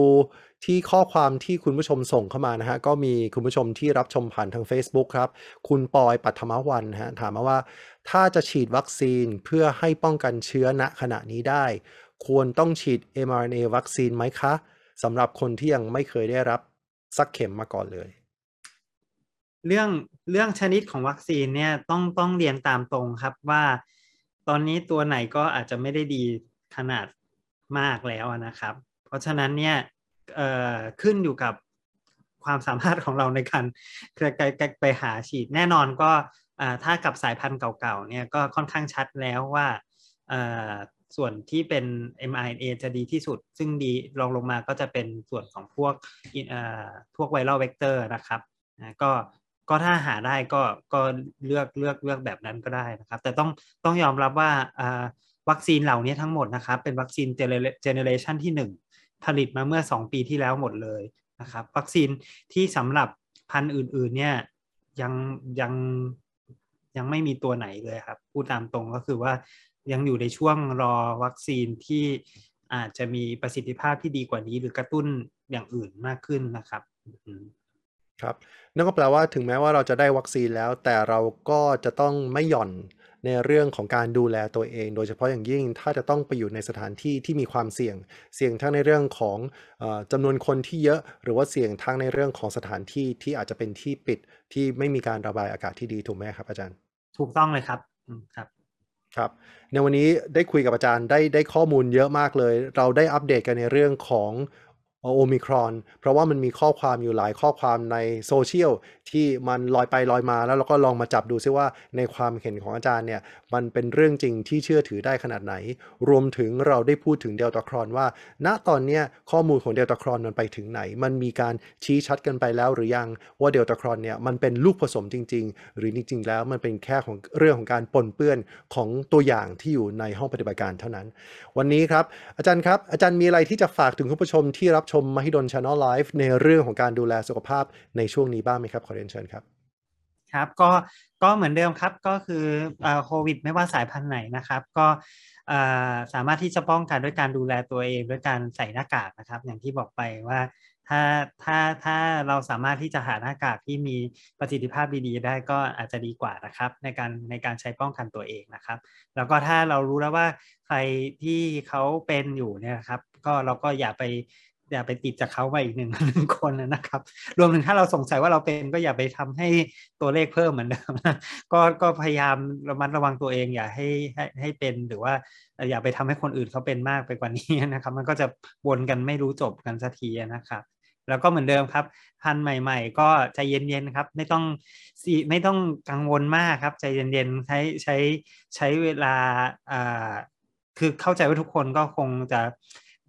ที่ข้อความที่คุณผู้ชมส่งเข้ามานะฮะก็มีคุณผู้ชมที่รับชมผ่านทาง Facebook ครับ คุณปอยปัทมวันนะฮะถามมาว่า ถ้าจะฉีดวัคซีนเพื่อให้ป้องกันเชื้อณขณะนี้ได้ ควรต้องฉีด mRNA วัคซีนไหมคะสำหรับคนที่ยังไม่เคยได้รับสักเข็มมาก่อนเลย เรื่องเรื่องชนิดของวัคซีนเนี่ยต้องต้องเรียนตามตรงครับว่า ตอนนี้ตัวไหนก็อาจจะไม่ได้ดีขนาด มากแล้วนะครับ เพราะฉะนั้นเนี่ยขึ้นอยู่กับความสามารถของเราในการไปหาฉีดแน่นอนก็ถ้ากับสายพันธุ์เก่าๆเนี่ยก็ค่อนข้างชัดแล้วว่าส่วนที่เป็น mRNA จะดีที่สุด ซึ่งดีรองลงมาก็จะเป็นส่วนของพวกพวก viral vector นะครับนะก็ก็ถ้าหาได้ก็ก็เลือกเลือกเลือกแบบนั้นก็ได้นะครับ แต่ต้องต้องยอมรับว่าอ่า วัคซีนเหล่านี้ทั้งหมดนะครับ เป็นวัคซีน generation ที่ 1 ผลิตมาเมื่อ 2 ปีที่แล้วหมดเลยนะครับ วัคซีนที่สำหรับพันธุ์อื่น ๆ เนี่ยยังยังยังไม่มีตัวไหนเลยครับ พูดตามตรงก็คือว่ายังอยู่ในช่วงรอวัคซีนที่อาจจะมีประสิทธิภาพที่ดีกว่านี้ หรือกระตุ้นอย่างอื่นมากขึ้นนะครับครับนั่นก็แปลว่าถึงแม้ว่าเราจะได้วัคซีนแล้ว แต่เราก็จะต้องไม่หย่อน ในเรื่องของการดูแลตัวเอง โดยเฉพาะอย่างยิ่งถ้าจะต้องไปอยู่ในสถานที่ที่มีความเสี่ยง เสี่ยงทั้งในเรื่องของเออจำนวนคนที่เยอะ หรือว่าเสี่ยงทั้งในเรื่องของสถานที่ที่อาจจะเป็นที่ปิดที่ไม่มีการระบายอากาศที่ดีถูกไหมครับ อาจารย์ ถูกต้องเลยครับอืมครับครับในวันนี้ได้คุยกับอาจารย์ได้ได้ข้อมูลเยอะมากเลย เราได้อัปเดตกันในเรื่องของ โอมิครอน เพราะว่ามันมีข้อความอยู่หลายข้อความในโซเชียลที่มันลอยไปลอยมาแล้วเราก็ลองมาจับดูซิว่าในความเห็นของอาจารย์เนี่ย มันเป็นเรื่องจริงที่เชื่อถือได้ขนาดไหน รวมถึงเราได้พูดถึงเดลตาครอนว่า ณตอนนี้ข้อมูลของเดลตาครอนมันไปถึงไหน มันมีการชี้ชัดกันไปแล้วหรือยังว่าเดลตาครอนเนี่ยมันเป็นลูกผสมจริง ๆ หรือจริงๆแล้วมันเป็นแค่ของเรื่องของการปนเปื้อนของตัวอย่างที่อยู่ในห้องปฏิบัติการเท่านั้น วันนี้ครับอาจารย์ครับอาจารย์มีอะไรที่จะฝากถึงคุณผู้ชมที่รับชมมมหิดล Channel Live ในเรื่องของการดูแลสุขภาพในช่วงนี้บ้างไหมครับ ขอเรียนเชิญครับ ครับก็ก็เหมือนเดิมครับก็คือโควิด ไม่ว่าสายพันธุ์ไหนนะครับ ก็สามารถที่จะป้องกันด้วยการดูแลตัวเองด้วยการใส่หน้ากากนะครับ อย่างที่บอกไปว่าถ้าถ้าถ้าเราสามารถที่จะหาหน้ากากที่มีประสิทธิภาพดีๆ ได้ก็อาจจะดีกว่านะครับ ในการในการใช้ป้องกันตัวเองนะครับ แล้วก็ถ้าเรารู้แล้วว่าใครที่เขาเป็นอยู่เนี่ยครับ ก็เราก็อย่าไป อย่าไปติดจากเขาไปอีกหนึ่งหนึ่งคนนะครับ รวมถึงถ้าเราสงสัยว่าเราเป็นก็อย่าไปทำให้ตัวเลขเพิ่มเหมือนเดิมก็ก็พยายามระมัดระวังตัวเองอย่าให้ให้ให้เป็นหรือว่าอย่าไปทำให้คนอื่นเขาเป็นมากไปกว่านี้นะครับ มันก็จะวนกันไม่รู้จบกันสักทีนะครับแล้วก็เหมือนเดิมครับพันใหม่ ๆ ก็ใจเย็นๆครับไม่ต้องไม่ต้องกังวลมากครับ ใจเย็นๆใช้ใช้ใช้เวลาอ่าคือเข้าใจว่าทุกคนก็คงจะ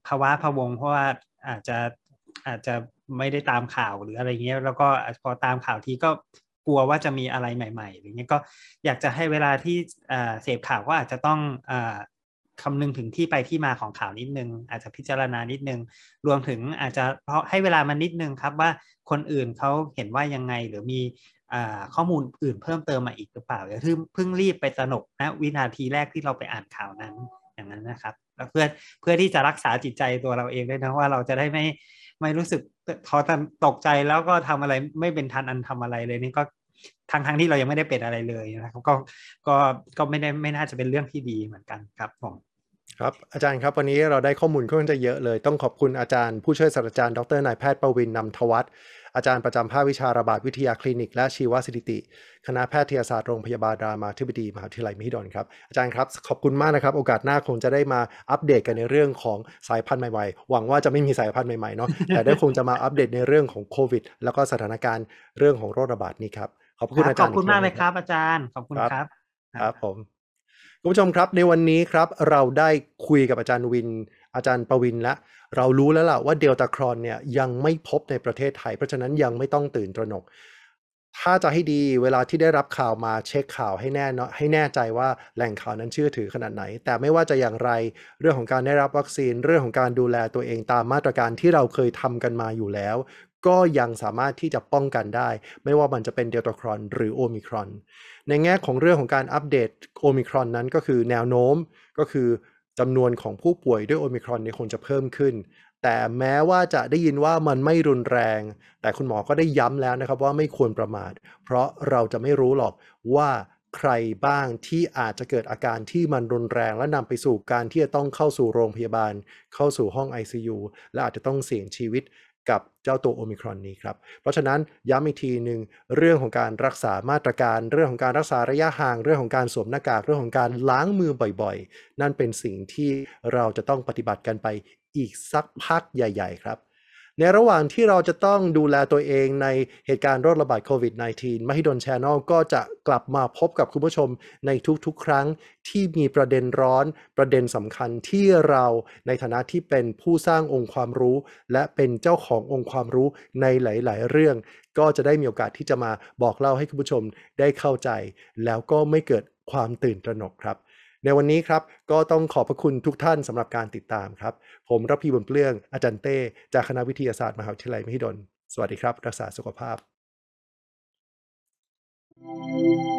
ภาวะพะวงเพราะว่า อาจจะอาจจะไม่ได้ตามข่าวหรืออะไรเงี้ย แล้วก็พอตามข่าวทีก็กลัวว่าจะมีอะไรใหม่ๆอย่างเงี้ยก็อยากจะให้เวลาที่เสพข่าวก็อาจจะต้องคำนึงถึงที่ไปที่มาของข่าวนิดนึง อาจจะพิจารณานิดนึง รวมถึงอาจจะเพราะให้เวลามันนิดนึงครับว่าคนอื่นเขาเห็นว่ายังไงหรือมีข้อมูลอื่นเพิ่มเติมมาอีกหรือเปล่าอย่าเพิ่งรีบไปตระหนกนะวินาทีแรกที่เราไปอ่านข่าวนั้นอย่างนั้นนะครับ เพื่อเพื่อที่จะรักษาจิตใจตัวเราเองด้วยนะว่าเราจะได้ไม่ไม่รู้สึกท้อตกใจแล้วก็ทำอะไรไม่เป็นทันอันทำอะไรเลยนี่ก็ทั้งทั้งที่เรายังไม่ได้เป็นอะไรเลยนะครับก็ก็ก็ไม่ได้ไม่น่าจะเป็นเรื่องที่ดีเหมือนกันครับผมครับอาจารย์ครับวันนี้เราได้ข้อมูลค่อนข้างจะเยอะเลย ต้องขอบคุณอาจารย์ผู้ช่วยศาสตราจารย์ดรนายแพทย์ประวินนำทวัฒน์ อาจารย์ประจำภาควิชาระบาดวิทยาคลินิก และชีวสถิติ คณะแพทยศาสตร์โรงพยาบาลรามาธิบดีมหาวิทยาลัยมหิดลครับ อาจารย์ครับ ขอบคุณมากนะครับ โอกาสหน้าคงจะได้มาอัปเดตกันในเรื่องของสายพันธุ์ใหม่ๆ หวังว่าจะไม่มีสายพันธุ์ใหม่ๆเนาะแต่ได้คงจะมาอัปเดตในเรื่องของโควิด แล้วก็สถานการณ์เรื่องของโรคระบาดนี้ครับขอบคุณอาจารย์ขอบคุณมากเลยครับ อาจารย์ขอบคุณครับครับผมคุณผู้ชมครับในวันนี้ครับเราได้คุยกับอาจารย์วิน อาจารย์ประวินและเรารู้แล้วล่ะว่าเดลตาครอนเนี่ยยังไม่พบในประเทศไทย เพราะฉะนั้นยังไม่ต้องตื่นตระหนก ถ้าจะให้ดีเวลาที่ได้รับข่าวมาเช็คข่าวให้แน่เนาะให้แน่ใจว่าแหล่งข่าวนั้นเชื่อถือขนาดไหน แต่ไม่ว่าจะอย่างไรเรื่องของการได้รับวัคซีนเรื่องของการดูแลตัวเองตามมาตรการที่เราเคยทำกันมาอยู่แล้วก็ยังสามารถที่จะป้องกันได้ ไม่ว่ามันจะเป็นเดลตาครอนหรือโอมิครอน ในแง่ของเรื่องของการอัปเดตโอมิครอนนั้นก็คือแนวโน้มก็คือ จำนวนของผู้ป่วยด้วยโอมิครอนเนี่ยคงจะเพิ่มขึ้น แต่แม้ว่าจะได้ยินว่ามันไม่รุนแรง แต่คุณหมอก็ได้ย้ำแล้วนะครับว่าไม่ควรประมาท เพราะเราจะไม่รู้หรอกว่าใครบ้างที่อาจจะเกิดอาการที่มันรุนแรง และนำไปสู่การที่จะต้องเข้าสู่โรงพยาบาล เข้าสู่ห้อง ICU และอาจจะต้องเสี่ยงชีวิต กับเจ้าตัวโอมิครอนนี้ครับ เพราะฉะนั้นย้ำอีกทีหนึ่งเรื่องของการรักษามาตรการ เรื่องของการรักษาระยะห่าง เรื่องของการสวมหน้ากาก เรื่องของการล้างมือบ่อยๆ นั่นเป็นสิ่งที่เราจะต้องปฏิบัติกันไปอีกสักพักใหญ่ ๆ ครับ ในระหว่างที่เราจะต้องดูแลตัวเองในเหตุการณ์โรคระบาดโควิด -19 มหิดลแชานลก็จะกลับมาพบกับคุณผู้ชมในทุกๆ ครั้งที่มีประเด็นร้อน ประเด็นสำคัญที่เราในฐานะที่เป็นผู้สร้างองค์ความรู้ และเป็นเจ้าขององค์ความรู้ในหลาย ๆ เรื่อง ก็จะได้มีโอกาสที่จะมาบอกเล่าให้คุณผู้ชมได้เข้าใจ แล้วก็ไม่เกิดความตื่นตระหนกครับ ในวันนี้ครับก็ต้องขอบพระคุณทุกท่านสำหรับการติดตามครับ ผมรับพีบนเปลื้องอาจารย์เต้ จากคณะวิทยาศาสตร์มหาวิทยาลัยมหิดล สวัสดีครับ รักษาสุขภาพ thank you